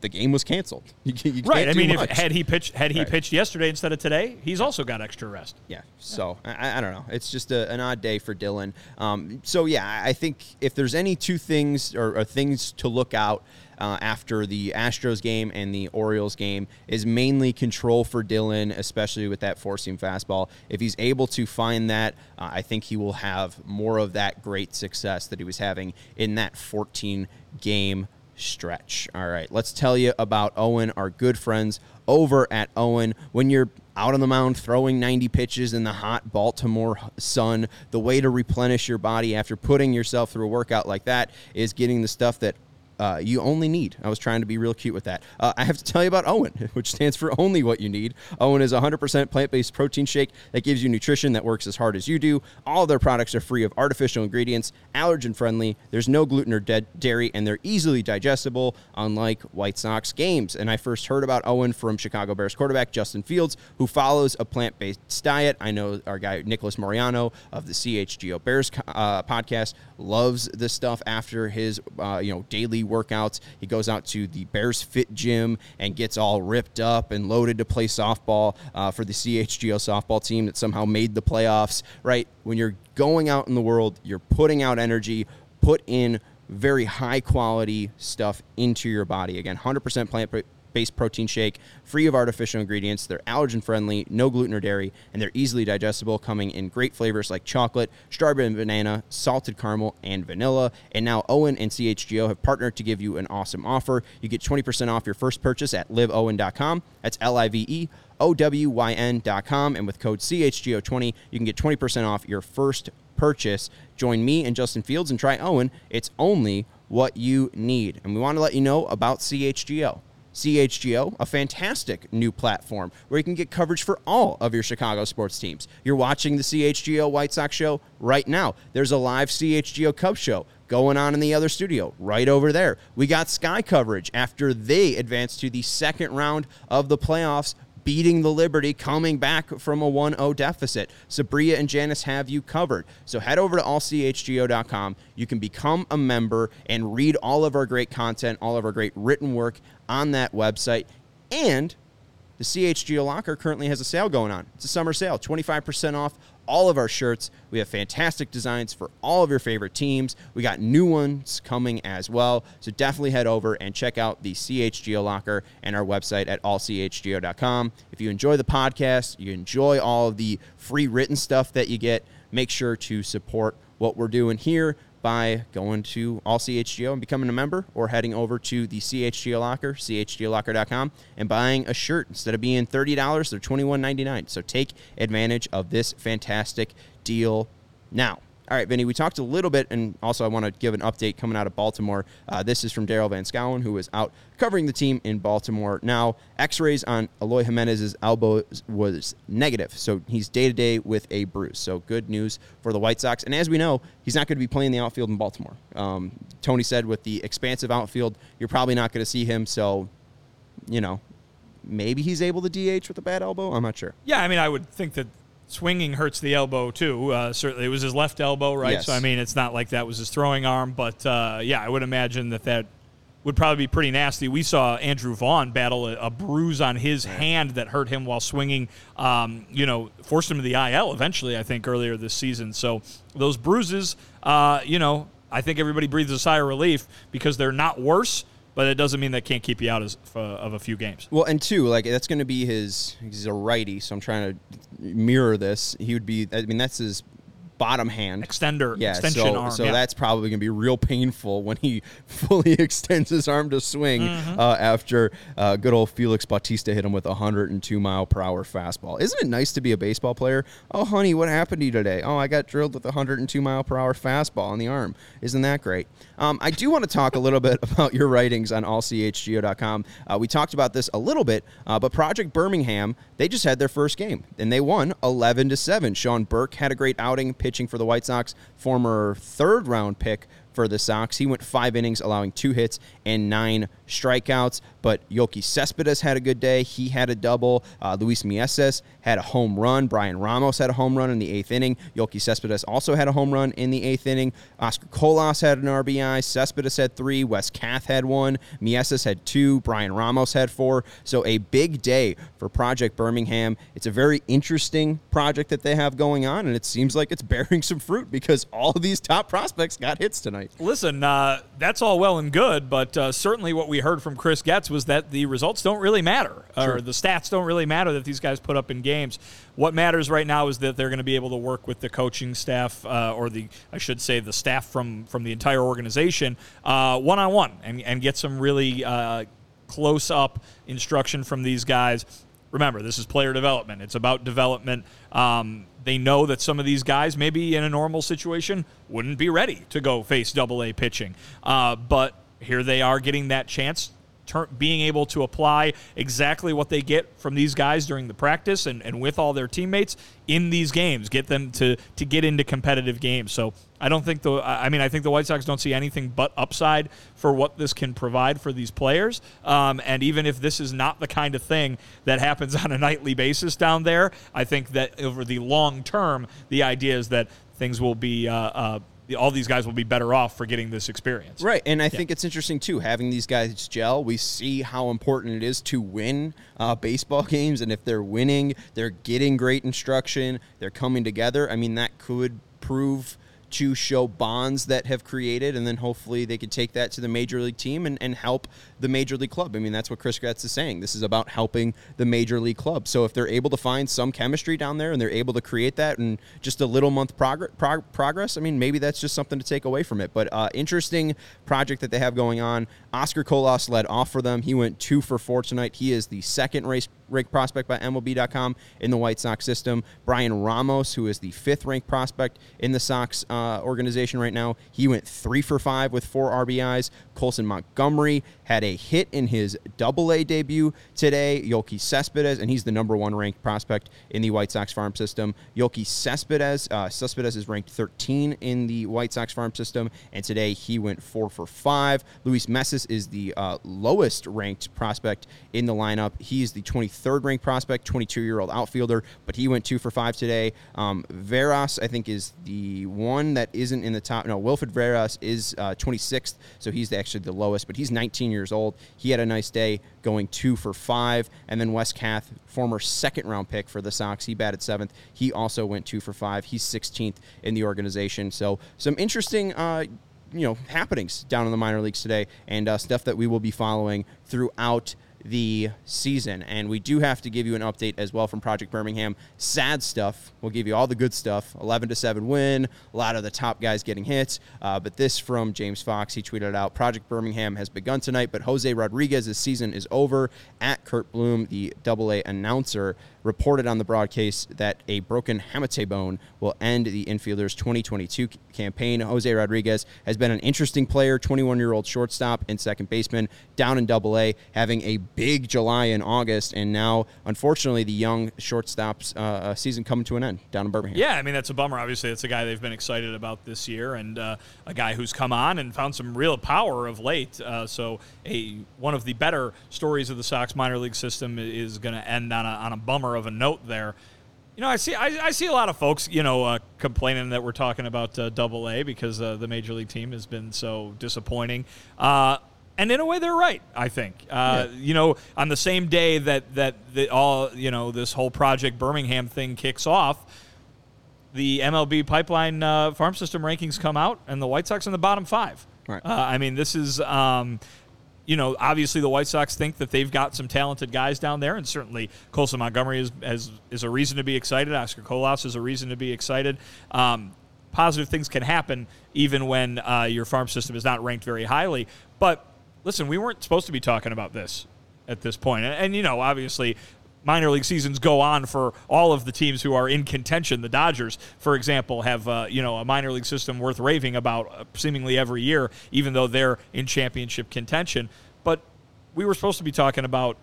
the game was canceled. You, you Right. I mean, if had he pitched had he Right. pitched yesterday instead of today, he's also got extra rest. Yeah. So I, I don't know. It's just a, an odd day for Dylan. Um, so yeah, I think if there's any two things or, or things to look out uh, after the Astros game and the Orioles game is mainly control for Dylan, especially with that four seam fastball. If he's able to find that, uh, I think he will have more of that great success that he was having in that 14 game stretch. All right, let's tell you about OWYN, our good friends over at OWYN. When you're out on the mound throwing 90 pitches in the hot Baltimore sun, the way to replenish your body after putting yourself through a workout like that is getting the stuff that uh, you only need. I was trying to be real cute with that. Uh, I have to tell you about OWYN, which stands for only what you need. OWYN is a 100% plant based protein shake that gives you nutrition that works as hard as you do. All their products are free of artificial ingredients, allergen friendly, there's no gluten or dead dairy, and they're easily digestible, unlike White Sox games. And I first heard about OWYN from Chicago Bears quarterback Justin Fields, who follows a plant based diet. I know our guy Nicholas Moriano of the CHGO Bears uh, podcast loves this stuff after his uh, you know daily workouts. He goes out to the Bears Fit Gym and gets all ripped up and loaded to play softball uh, for the CHGO softball team that somehow made the playoffs. Right when you're going out in the world, you're putting out energy. Put in very high quality stuff into your body. Again, 100% plant based protein shake, free of artificial ingredients. They're allergen friendly, no gluten or dairy, and they're easily digestible, coming in great flavors like chocolate, strawberry and banana, salted caramel, and vanilla. And now OWYN and CHGO have partnered to give you an awesome offer. You get 20% off your first purchase at liveowyn.com. That's L I V E. O-W-Y-N.com and with code CHGO20 you can get 20% off your first purchase. Join me and Justin Fields and try OWYN. It's only what you need. And we want to let you know about CHGO. CHGO, a fantastic new platform where you can get coverage for all of your Chicago sports teams. You're watching the CHGO White Sox show right now. There's a live CHGO Cubs show going on in the other studio right over there. We got Sky coverage after they advanced to the second round of the playoffs beating the Liberty, coming back from a 1 0 deficit. Sabria and Janice have you covered. So head over to allchgo.com. You can become a member and read all of our great content, all of our great written work on that website. And the CHGO Locker currently has a sale going on. It's a summer sale, 25% off all of our shirts. We have fantastic designs for all of your favorite teams. We got new ones coming as well. So definitely head over and check out the CHGO Locker and our website at allchgo.com. If you enjoy the podcast, you enjoy all of the free written stuff that you get, make sure to support what we're doing here by going to all CHGO and becoming a member or heading over to the CHGO Locker, chgolocker.com, and buying a shirt. Instead of being $30, they're $21.99. So take advantage of this fantastic deal now. All right, Vinnie, we talked a little bit, and also I want to give an update coming out of Baltimore. Uh, this is from Daryl Van Schouwen, who was out covering the team in Baltimore. Now, x rays on Eloy Jimenez's elbow was negative, so he's day to day with a bruise. So, good news for the White Sox. And as we know, he's not going to be playing the outfield in Baltimore. Um, Tony said with the expansive outfield, you're probably not going to see him, so, you know, maybe he's able to DH with a bad elbow. I'm not sure. Yeah, I mean, I would think that swinging hurts the elbow too. Uh, certainly, it was his left elbow, right? Yes. So I mean, it's not like that was his throwing arm, but uh, yeah, I would imagine that that would probably be pretty nasty. We saw Andrew Vaughn battle a, a bruise on his hand that hurt him while swinging. Um, you know, forced him to the IL eventually. I think earlier this season. So those bruises, uh, you know. I think everybody breathes a sigh of relief because they're not worse, but it doesn't mean that can't keep you out as, of a few games. Well, and two, like that's going to be his. He's a righty, so I'm trying to mirror this. He would be. I mean, that's his bottom hand extender yeah, extension so, arm. So yeah. that's probably going to be real painful when he fully extends his arm to swing Mm-hmm. uh, after uh, good old Felix Bautista hit him with a 102 mile per hour fastball. Isn't it nice to be a baseball player? Oh, honey, what happened to you today? Oh, I got drilled with a 102 mile per hour fastball on the arm. Isn't that great? Um, I do want to talk a little bit about your writings on allchgo.com. Uh, we talked about this a little bit, uh, but Project Birmingham, they just had their first game and they won 11 to 7. Sean Burke had a great outing pitching for the White Sox, former third round pick for the Sox. He went five innings, allowing two hits and nine strikeouts. But Yoki Cespedes had a good day. He had a double. Uh, Luis Mieses had a home run. Bryan Ramos had a home run in the eighth inning. Yoki Cespedes also had a home run in the eighth inning. Oscar Colas had an RBI. Cespedes had three. Wes Kath had one. Mieses had two. Bryan Ramos had four. So a big day for Project Birmingham. It's a very interesting project that they have going on, and it seems like it's bearing some fruit because all of these top prospects got hits tonight. Listen, uh, that's all well and good, but uh, certainly what we heard from Chris Getz was that the results don't really matter, or the stats don't really matter that these guys put up in games. What matters right now is that they're going to be able to work with the coaching staff, uh, or the I should say the staff from from the entire organization, one on one, and and get some really uh, close up instruction from these guys. Remember, this is player development. It's about development. Um, they know that some of these guys, maybe in a normal situation, wouldn't be ready to go face double A pitching. Uh, but here they are getting that chance, being able to apply exactly what they get from these guys during the practice and, and with all their teammates in these games, get them to, to get into competitive games. So I don't think the, I mean, I think the White Sox don't see anything but upside for what this can provide for these players. Um, and even if this is not the kind of thing that happens on a nightly basis down there, I think that over the long term, the idea is that things will be, uh, uh, all these guys will be better off for getting this experience. Right, and I think it's interesting too having these guys gel. We see how important it is to win uh, baseball games, and if they're winning, they're getting great instruction, they're coming together. I mean, that could prove to show bonds that have created, and then hopefully they could take that to the major league team and, and help the major league club. I mean, that's what Chris Getz is saying. This is about helping the major league club. So if they're able to find some chemistry down there and they're able to create that and just a little month prog- prog- progress, I mean, maybe that's just something to take away from it. But uh, interesting project that they have going on. Oscar Colas led off for them. He went two for four tonight. He is the second race ranked prospect by MLB.com in the White Sox system. Bryan Ramos, who is the fifth ranked prospect in the Sox uh, organization right now, he went three for five with four RBIs. Colson Montgomery had a hit in his double A debut today. Yoki Cespedes, and he's the number one ranked prospect in the White Sox farm system. Yoki Cespedes, uh, Cespedes is ranked 13 in the White Sox farm system, and today he went four for five. Luis Mieses is the uh, lowest ranked prospect in the lineup. He is the 23rd ranked prospect, 22 year old outfielder, but he went two for five today. Um, Veras, I think, is the one that isn't in the top. No, Wilfred Veras is uh, 26th, so he's actually the lowest, but he's 19 years old. He had a nice day going two for five. And then Wes Kath, former second round pick for the Sox, he batted seventh. He also went two for five. He's 16th in the organization. So some interesting. Uh, you know happenings down in the minor leagues today and uh, stuff that we will be following throughout the season. And we do have to give you an update as well from Project Birmingham. Sad stuff. We'll give you all the good stuff. 11 to 7 win. A lot of the top guys getting hits. Uh, but this from James Fox. He tweeted out Project Birmingham has begun tonight, but Jose Rodriguez's season is over. At Curt Bloom, the double A announcer, reported on the broadcast that a broken hamate bone will end the infielder's 2022 campaign. Jose Rodriguez has been an interesting player, 21 year old shortstop and second baseman down in double A, having a big July and August. And now, unfortunately, the young shortstop's uh, season coming to an end down in Birmingham. Yeah, I mean, that's a bummer. Obviously, it's a guy they've been excited about this year and uh, a guy who's come on and found some real power of late. Uh, so, a one of the better stories of the Sox minor league system is going to end on a, on a bummer of a note there. You know, I see I, I see a lot of folks, you know, uh, complaining that we're talking about uh, Double A because uh, the major league team has been so disappointing. And in a way, they're right. I think. Uh, Yeah. You know, on the same day that that the, all you know this whole Project Birmingham thing kicks off, the MLB pipeline uh, farm system rankings come out, and the White Sox in the bottom five. Right. Uh, I mean, this is. Um, you know, obviously the White Sox think that they've got some talented guys down there, and certainly Colson Montgomery is, is, is a reason to be excited. Oscar Colas is a reason to be excited. Um, positive things can happen even when uh, your farm system is not ranked very highly. But listen, we weren't supposed to be talking about this at this point. And, and, you know, obviously, minor league seasons go on for all of the teams who are in contention. The Dodgers, for example, have uh, you know a minor league system worth raving about uh, seemingly every year, even though they're in championship contention. But we were supposed to be talking about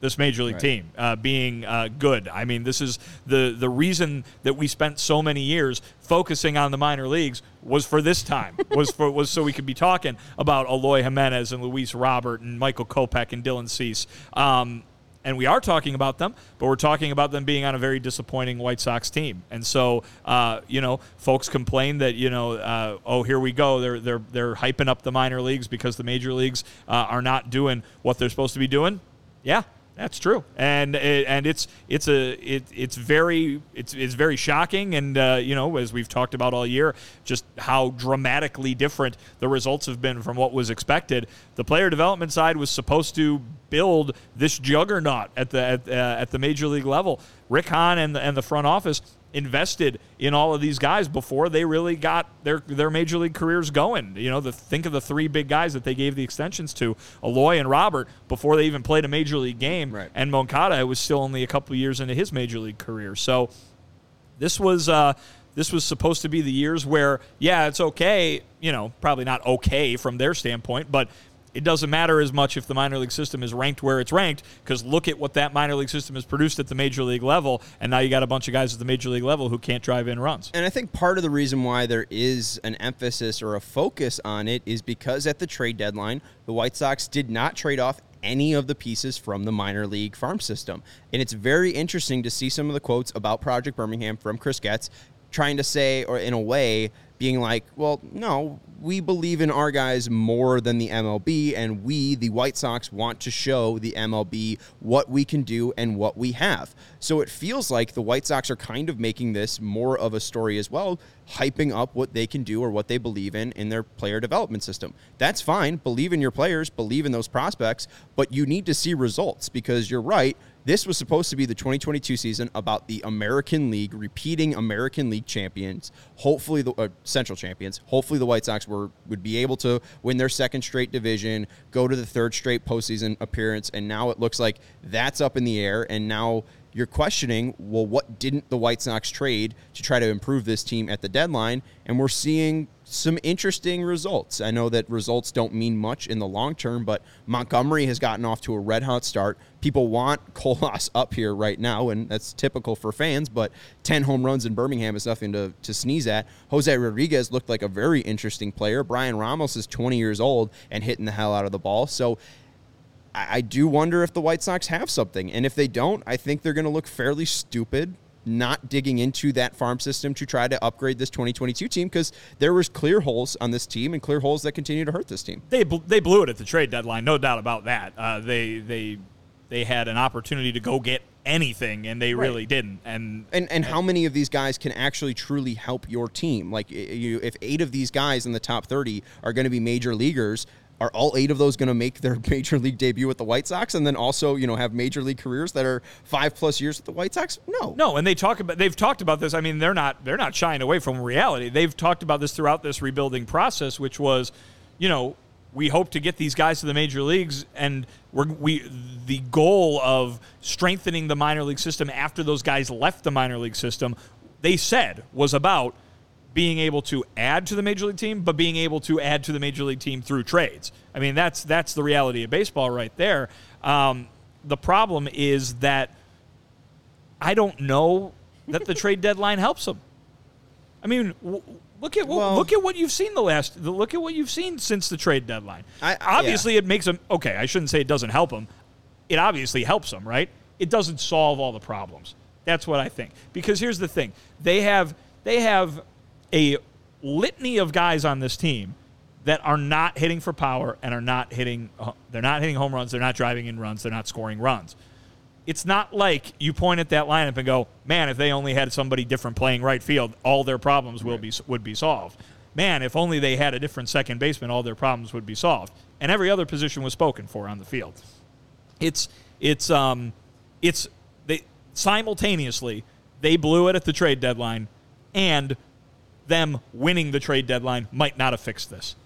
this major league Right. team uh, being uh, good. I mean, this is the the reason that we spent so many years focusing on the minor leagues was for this time was for was so we could be talking about Eloy Jimenez and Luis Robert and Michael Kopech and Dylan Cease. Um, and we are talking about them, but we're talking about them being on a very disappointing White Sox team. And so, uh, you know, folks complain that you know, uh, oh, here we go. They're they're they're hyping up the minor leagues because the major leagues uh, are not doing what they're supposed to be doing. Yeah, that's true, and it, and it's it's a it, it's very it's it's very shocking, and uh, you know as we've talked about all year, just how dramatically different the results have been from what was expected. The player development side was supposed to build this juggernaut at the at, uh, at the major league level. Rick Hahn and the, and the front office invested in all of these guys before they really got their their major league careers going. You know, the think of the three big guys that they gave the extensions to, Eloy and Robert, before they even played a major league game. Right. And Moncada was still only a couple years into his major league career. So this was uh, this was supposed to be the years where, yeah, it's okay. You know, probably not okay from their standpoint, but it doesn't matter as much if the minor league system is ranked where it's ranked because look at what that minor league system has produced at the major league level, and now you got a bunch of guys at the major league level who can't drive in runs. And I think part of the reason why there is an emphasis or a focus on it is because at the trade deadline, the White Sox did not trade off any of the pieces from the minor league farm system. And it's very interesting to see some of the quotes about Project Birmingham from Chris Getz trying to say, or in a way, being like, well, no, we believe in our guys more than the MLB, and we, the White Sox, want to show the MLB what we can do and what we have. So it feels like the White Sox are kind of making this more of a story as well, hyping up what they can do or what they believe in in their player development system. That's fine. Believe in your players, believe in those prospects, but you need to see results because you're right. This was supposed to be the 2022 season about the American League, repeating American League champions. Hopefully, the uh, Central champions. Hopefully, the White Sox were would be able to win their second straight division, go to the third straight postseason appearance, and now it looks like that's up in the air. And now you're questioning, well, what didn't the White Sox trade to try to improve this team at the deadline? And we're seeing some interesting results. I know that results don't mean much in the long term, but Montgomery has gotten off to a red hot start. People want Colas up here right now, and that's typical for fans, but 10 home runs in Birmingham is nothing to, to sneeze at. Jose Rodriguez looked like a very interesting player. Bryan Ramos is 20 years old and hitting the hell out of the ball. So I, I do wonder if the White Sox have something. And if they don't, I think they're going to look fairly stupid not digging into that farm system to try to upgrade this 2022 team because there was clear holes on this team and clear holes that continue to hurt this team. They bl- they blew it at the trade deadline, no doubt about that. Uh, they they they had an opportunity to go get anything, and they really didn't. And And and how many of these guys can actually truly help your team? Like you, if eight of these guys in the top 30 are going to be major leaguers, are all eight of those going to make their major league debut with the White Sox and then also you know have major league careers that are five plus years with the White Sox? No, No, and they talk about they've talked about this. I mean, they're not they're not shying away from reality. They've talked about this throughout this rebuilding process, which was, you know, we hope to get these guys to the major leagues, and we're, we the goal of strengthening the minor league system after those guys left the minor league system. They said was about being able to add to the major league team, but being able to add to the major league team through trades. I mean, that's that's the reality of baseball right there. Um, the problem is that I don't know that the trade deadline helps them. I mean, w- look at Well- look at what you've seen the last look at what you've seen since the trade deadline. I- obviously, it makes them okay. I shouldn't say it doesn't help them. It obviously helps them, right? It doesn't solve all the problems. That's what I think. Because here's the thing: they have they have a litany of guys on this team that are not hitting for power and are not hitting. uh, They're not hitting home runs. They're not driving in runs. They're not scoring runs it's not like you point at that lineup and go, man, if they only had somebody different playing right field, all their problems will be would be solved. Man, if only they had a different second baseman, all their problems would be solved. And every other position was spoken for on the field. It's it's um it's they simultaneously they blew it at the trade deadline and them winning the trade deadline might not have fixed this.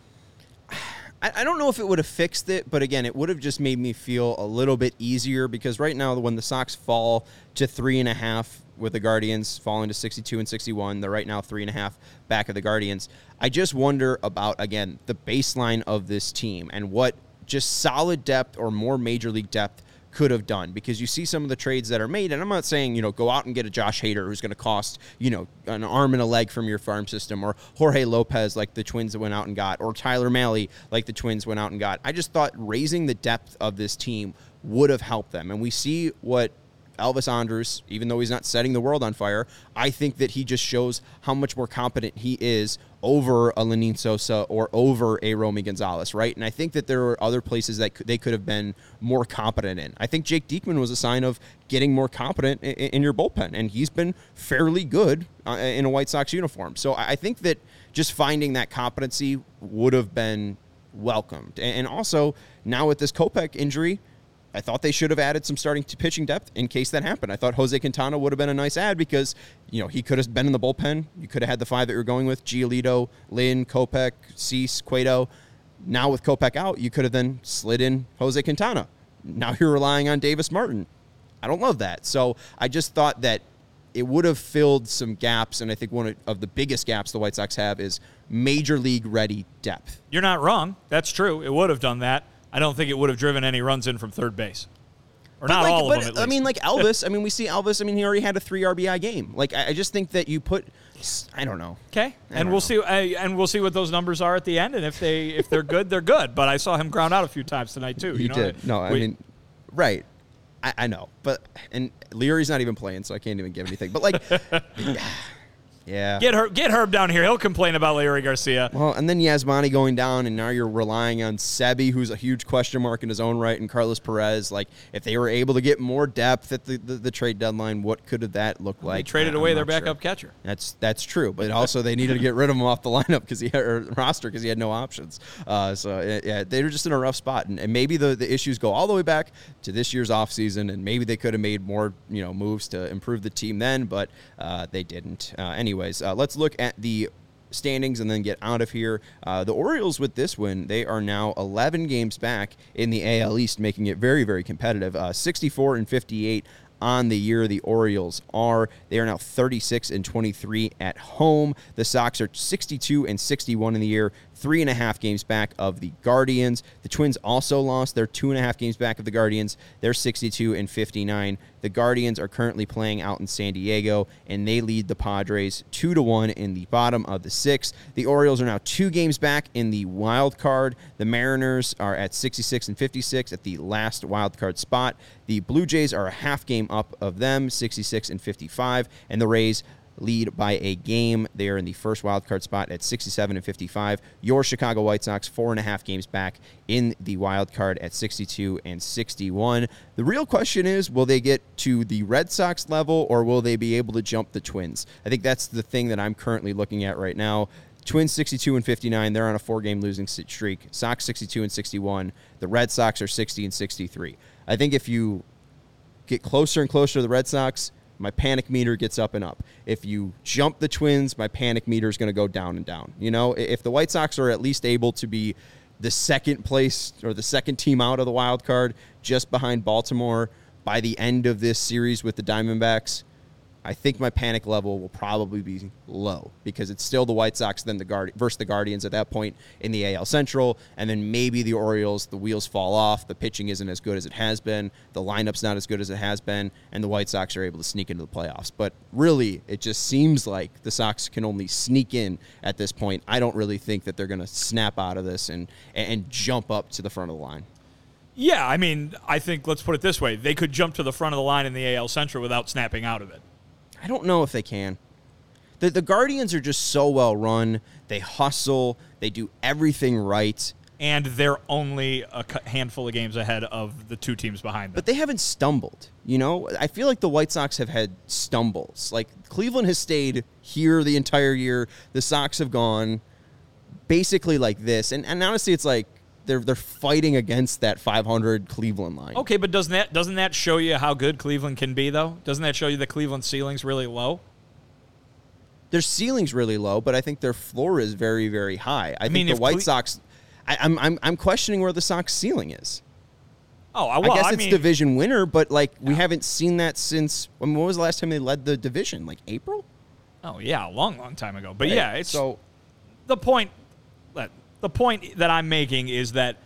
I, don't know if it would have fixed it, but again, it would have just made me feel a little bit easier because right now, when the Sox fall to three and a half with the Guardians, falling to 62 and 61, they're right now three and a half back of the Guardians. I just wonder about, again, the baseline of this team and what just solid depth or more major league depth could have done because you see some of the trades that are made, and I'm not saying you know go out and get a Josh Hader who's going to cost you know an arm and a leg from your farm system, or Jorge Lopez like the Twins went out and got, or Tyler Mahle like the Twins went out and got. I just thought raising the depth of this team would have helped them, and we see what Elvis Andrus, even though he's not setting the world on fire, I think that he just shows how much more competent he is over a Lenyn Sosa or over a Romy Gonzalez, right? And I think that there are other places that they could have been more competent in. I think Jake Diekman was a sign of getting more competent in, in your bullpen, and he's been fairly good uh, in a White Sox uniform. So I think that just finding that competency would have been welcomed. And also, now with this Kopech injury, I thought they should have added some starting to pitching depth in case that happened. I thought Jose Quintana would have been a nice add because, you know, he could have been in the bullpen. You could have had the five that you're going with Giolito, Lynn, Kopech, Cease, Cueto. Now with Kopech out, you could have then slid in Jose Quintana. Now you're relying on Davis Martin. I don't love that. So I just thought that it would have filled some gaps. And I think one of the biggest gaps the White Sox have is major league ready depth. You're not wrong. That's true. It would have done that. I don't think it would have driven any runs in from third base. Or but not like, all of them. I mean, like Elvis. I mean, we see Elvis. I mean, he already had a three RBI game. Like, I, just think that you put. I don't know. Okay, and we'll know. see. Uh, and we'll see what those numbers are at the end. And if they if they're good, they're good. But I saw him ground out a few times tonight too. You, you know? did. No, I we, mean, right. I, I, know, but and Leury's not even playing, so I can't even give anything. But like. Yeah. Get Herb, get Herb down here. He'll complain about Leury Garcia. Well, and then Yasmani going down, and now you're relying on Seby, who's a huge question mark in his own right, and Carlos Perez. Like, if they were able to get more depth at the, the, the trade deadline, what could have that looked like? They traded I'm away their backup catcher. That's that's true, but also they needed to get rid of him off the lineup because he had, or roster because he had no options. Uh, so yeah, they were just in a rough spot, and, and maybe the, the issues go all the way back to this year's offseason, and maybe they could have made more you know moves to improve the team then, but uh, they didn't. Uh, anyways, uh, let's look at the standings and then get out of here. Uh, the Orioles, with this win, they are now 11 games back in the AL East, making it very, very competitive. Uh, 64 and 58 on the year. The Orioles are. They are now 36 and 23 at home. The Sox are 62 and 61 in the year, three and a half games back of the Guardians. The Twins also lost. They're two and a half games back of the Guardians. They're 62 and 59. The Guardians are currently playing out in San Diego, and they lead the Padres two to one in the bottom of the sixth. The Orioles are now two games back in the wild card. The Mariners are at 66 and 56 at the last wild card spot. The Blue Jays are a half game up of them, 66 and 55, and the Rays lead by a game. They are in the first wildcard spot at 67 and 55. Your Chicago White Sox, four and a half games back in the wild card at 62 and 61. The real question is will they get to the Red Sox level or will they be able to jump the Twins? I think that's the thing that I'm currently looking at right now. Twins 62 and 59. They're on a four game losing streak. Sox 62 and 61. The Red Sox are 60 and 63. I think if you get closer and closer to the Red Sox, my panic meter gets up and up. If you jump the Twins, my panic meter is going to go down and down. You know, if the White Sox are at least able to be the second place or the second team out of the wild card, just behind Baltimore by the end of this series with the Diamondbacks, I think my panic level will probably be low because it's still the White Sox then the Guard versus the Guardians at that point in the AL Central, and then maybe the Orioles. The wheels fall off. The pitching isn't as good as it has been. The lineup's not as good as it has been, and the White Sox are able to sneak into the playoffs. But really, it just seems like the Sox can only sneak in at this point. I don't really think that they're going to snap out of this and and jump up to the front of the line. Yeah, I mean, I think let's put it this way: they could jump to the front of the line in the AL Central without snapping out of it. I don't know if they can. The, the Guardians are just so well run. They hustle. They do everything right. and they're only a handful of games ahead of the two teams behind them. But they haven't stumbled. You know, I feel like the White Sox have had stumbles. Like Cleveland has stayed here the entire year. The Sox have gone basically like this. And and honestly, it's like they're they're fighting against that 500 Cleveland line. okay, but doesn't that doesn't that show you how good Cleveland can be though? Doesn't that show you the Cleveland ceiling's really low? Their ceiling's really low, but I think their floor is very very high. I, mean, think the White Cle- Sox. I, I'm I'm I'm questioning where the Sox ceiling is. Oh, well, I guess I it's mean, division winner, but like we haven't seen that since. I when was the last time they led the division? Like April. Oh yeah, a long, long time ago. But Right? yeah, it's so the point. The point that I'm making is that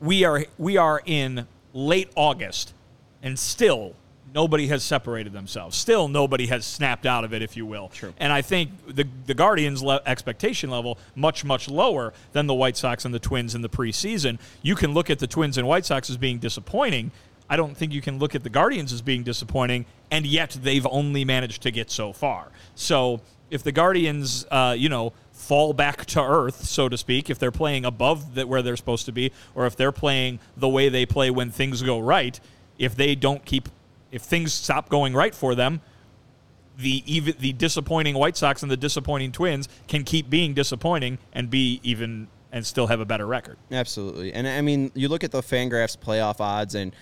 we are we are in late August, and still nobody has separated themselves. Still nobody has snapped out of it, if you will. True. And I think the the Guardians' le- expectation level much much lower than the White Sox and the Twins in the preseason. You can look at the Twins and White Sox as being disappointing. I don't think you can look at the Guardians as being disappointing, and yet they've only managed to get so far. So if the Guardians, uh, you know, fall back to earth, so to speak, if they're playing above the, where they're supposed to be, or if they're playing the way they play when things go right, if they don't keep, if things stop going right for them, the even the disappointing White Sox and the disappointing Twins can keep being disappointing and be even and still have a better record. Absolutely. And I mean, you look at the Fangraphs playoff odds, and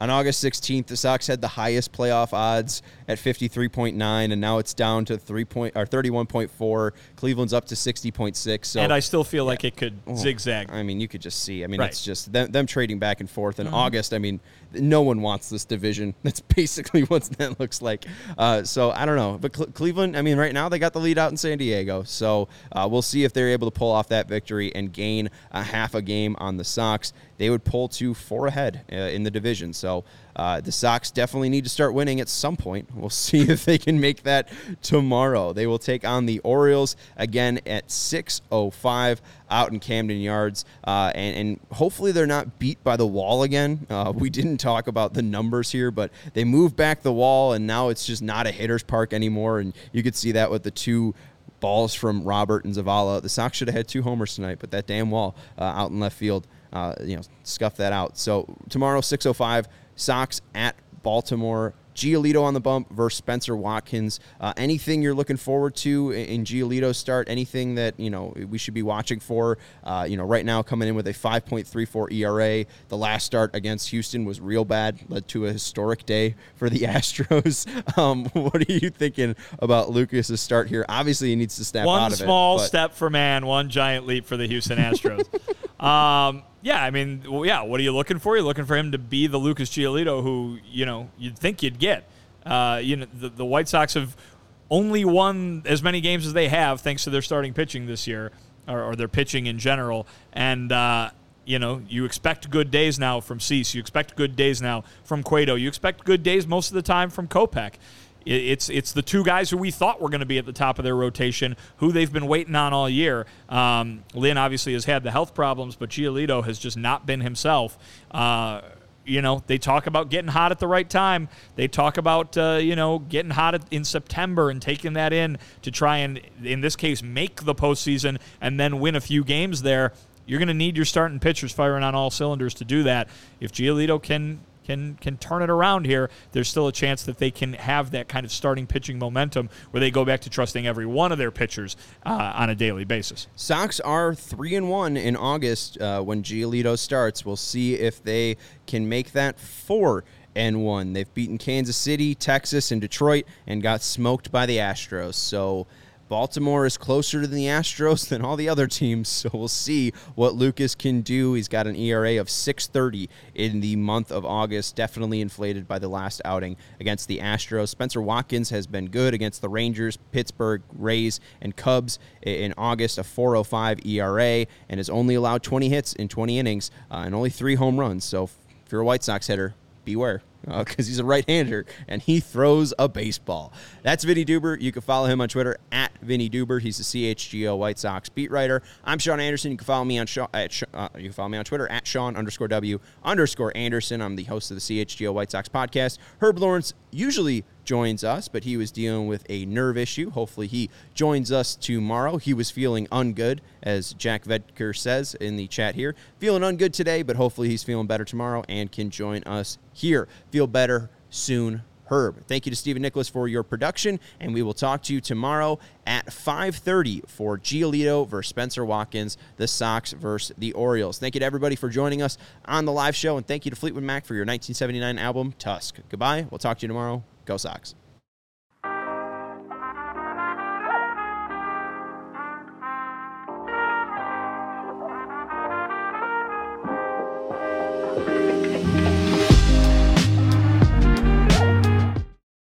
on August 16th, the Sox had the highest playoff odds at 53.9, and now it's down to 3 point, or 31.4. Cleveland's up to 60.6. So and I still feel like it could zigzag. I mean, you could just see. I mean, Right. Mm-hmm. it's just them, them trading back and forth. In August, I mean, no one wants this division. That's basically what that looks like. Uh, so I don't know. But Cle- Cleveland, I mean, right now they got the lead out in San Diego. So uh, we'll see if they're able to pull off that victory and gain a half a game on the Sox. They would pull to four ahead uh, in the division. So uh, the Sox definitely need to start winning at some point. We'll see if they can make that tomorrow. They will take on the Orioles again at 6:05 out in Camden Yards, uh, and, and hopefully they're not beat by the wall again. Uh, we didn't talk about the numbers here, but they moved back the wall, and now it's just not a hitter's park anymore. And you could see that with the two balls from Robert and Zavala. The Sox should have had two homers tonight, but that damn wall uh, out in left field, uh, you know, scuffed that out. So tomorrow, 6:05, Sox at Baltimore. Giolito on the bump versus Spencer Watkins. Uh, anything you're looking forward to in, in Giolito's start? Anything that you know we should be watching for? Uh, you know, right now coming in with a 5.34 ERA. The last start against Houston was real bad, led to a historic day for the Astros. Um, what are you thinking about Lucas's start here? Obviously, he needs to snap one out of small it. but- step for man, one giant leap for the Houston Astros. um, yeah, I mean, well, yeah. What are you looking for? You're looking for him to be the Lucas Giolito who you know you'd think you'd get. Uh, you know, the, the White Sox have only won as many games as they have thanks to their starting pitching this year, or, or their pitching in general, and. Uh, you know, you expect good days now from Cease. You expect good days now from Cueto. You expect good days most of the time from Kopech. It- It's it's the two guys who we thought were going to be at the top of their rotation, who they've been waiting on all year. Um, Lynn obviously has had the health problems, but Giolito has just not been himself. Uh, you know, they talk about getting hot at the right time. They talk about uh, you know getting hot in September and taking that in to try and, in this case, make the postseason and then win a few games there. You're going to need your starting pitchers firing on all cylinders to do that. If Giolito can can can turn it around here, there's still a chance that they can have that kind of starting pitching momentum where they go back to trusting every one of their pitchers uh, on a daily basis. Sox are three and one in August uh, when Giolito starts. We'll see if they can make that four and one. They've beaten Kansas City, Texas, and Detroit, and got smoked by the Astros. So. Baltimore is closer to the Astros than all the other teams, so we'll see what Lucas can do. He's got an ERA of 6.30 in the month of August, definitely inflated by the last outing against the Astros. Spencer Watkins has been good against the Rangers, Pittsburgh, Rays, and Cubs in August, a 4.05 ERA, and has only allowed 20 hits in 20 innings uh, and only three home runs. So if you're a White Sox hitter, beware. Because uh, he's a right-hander and he throws a baseball. That's Vinnie Duber. You can follow him on Twitter at Vinnie Duber. He's the CHGO White Sox beat writer. I'm Sean Anderson. You can follow me on Sean, at, uh, you can follow me on Twitter at Sean underscore W underscore Anderson. I'm the host of the CHGO White Sox podcast. Herb Lawrence usually joins us, but he was dealing with a nerve issue. Hopefully, he joins us tomorrow. He was feeling ungood, as Jack Vedker says in the chat here. Feeling ungood today, but hopefully, he's feeling better tomorrow and can join us here. Feel better soon. Herb. Thank you to Stephen Nicholas for your production, and we will talk to you tomorrow at 5.30 for Giolito versus Spencer Watkins, the Sox versus the Orioles. Thank you to everybody for joining us on the live show, and thank you to Fleetwood Mac for your 1979 album, Tusk. Goodbye. We'll talk to you tomorrow. Go Sox.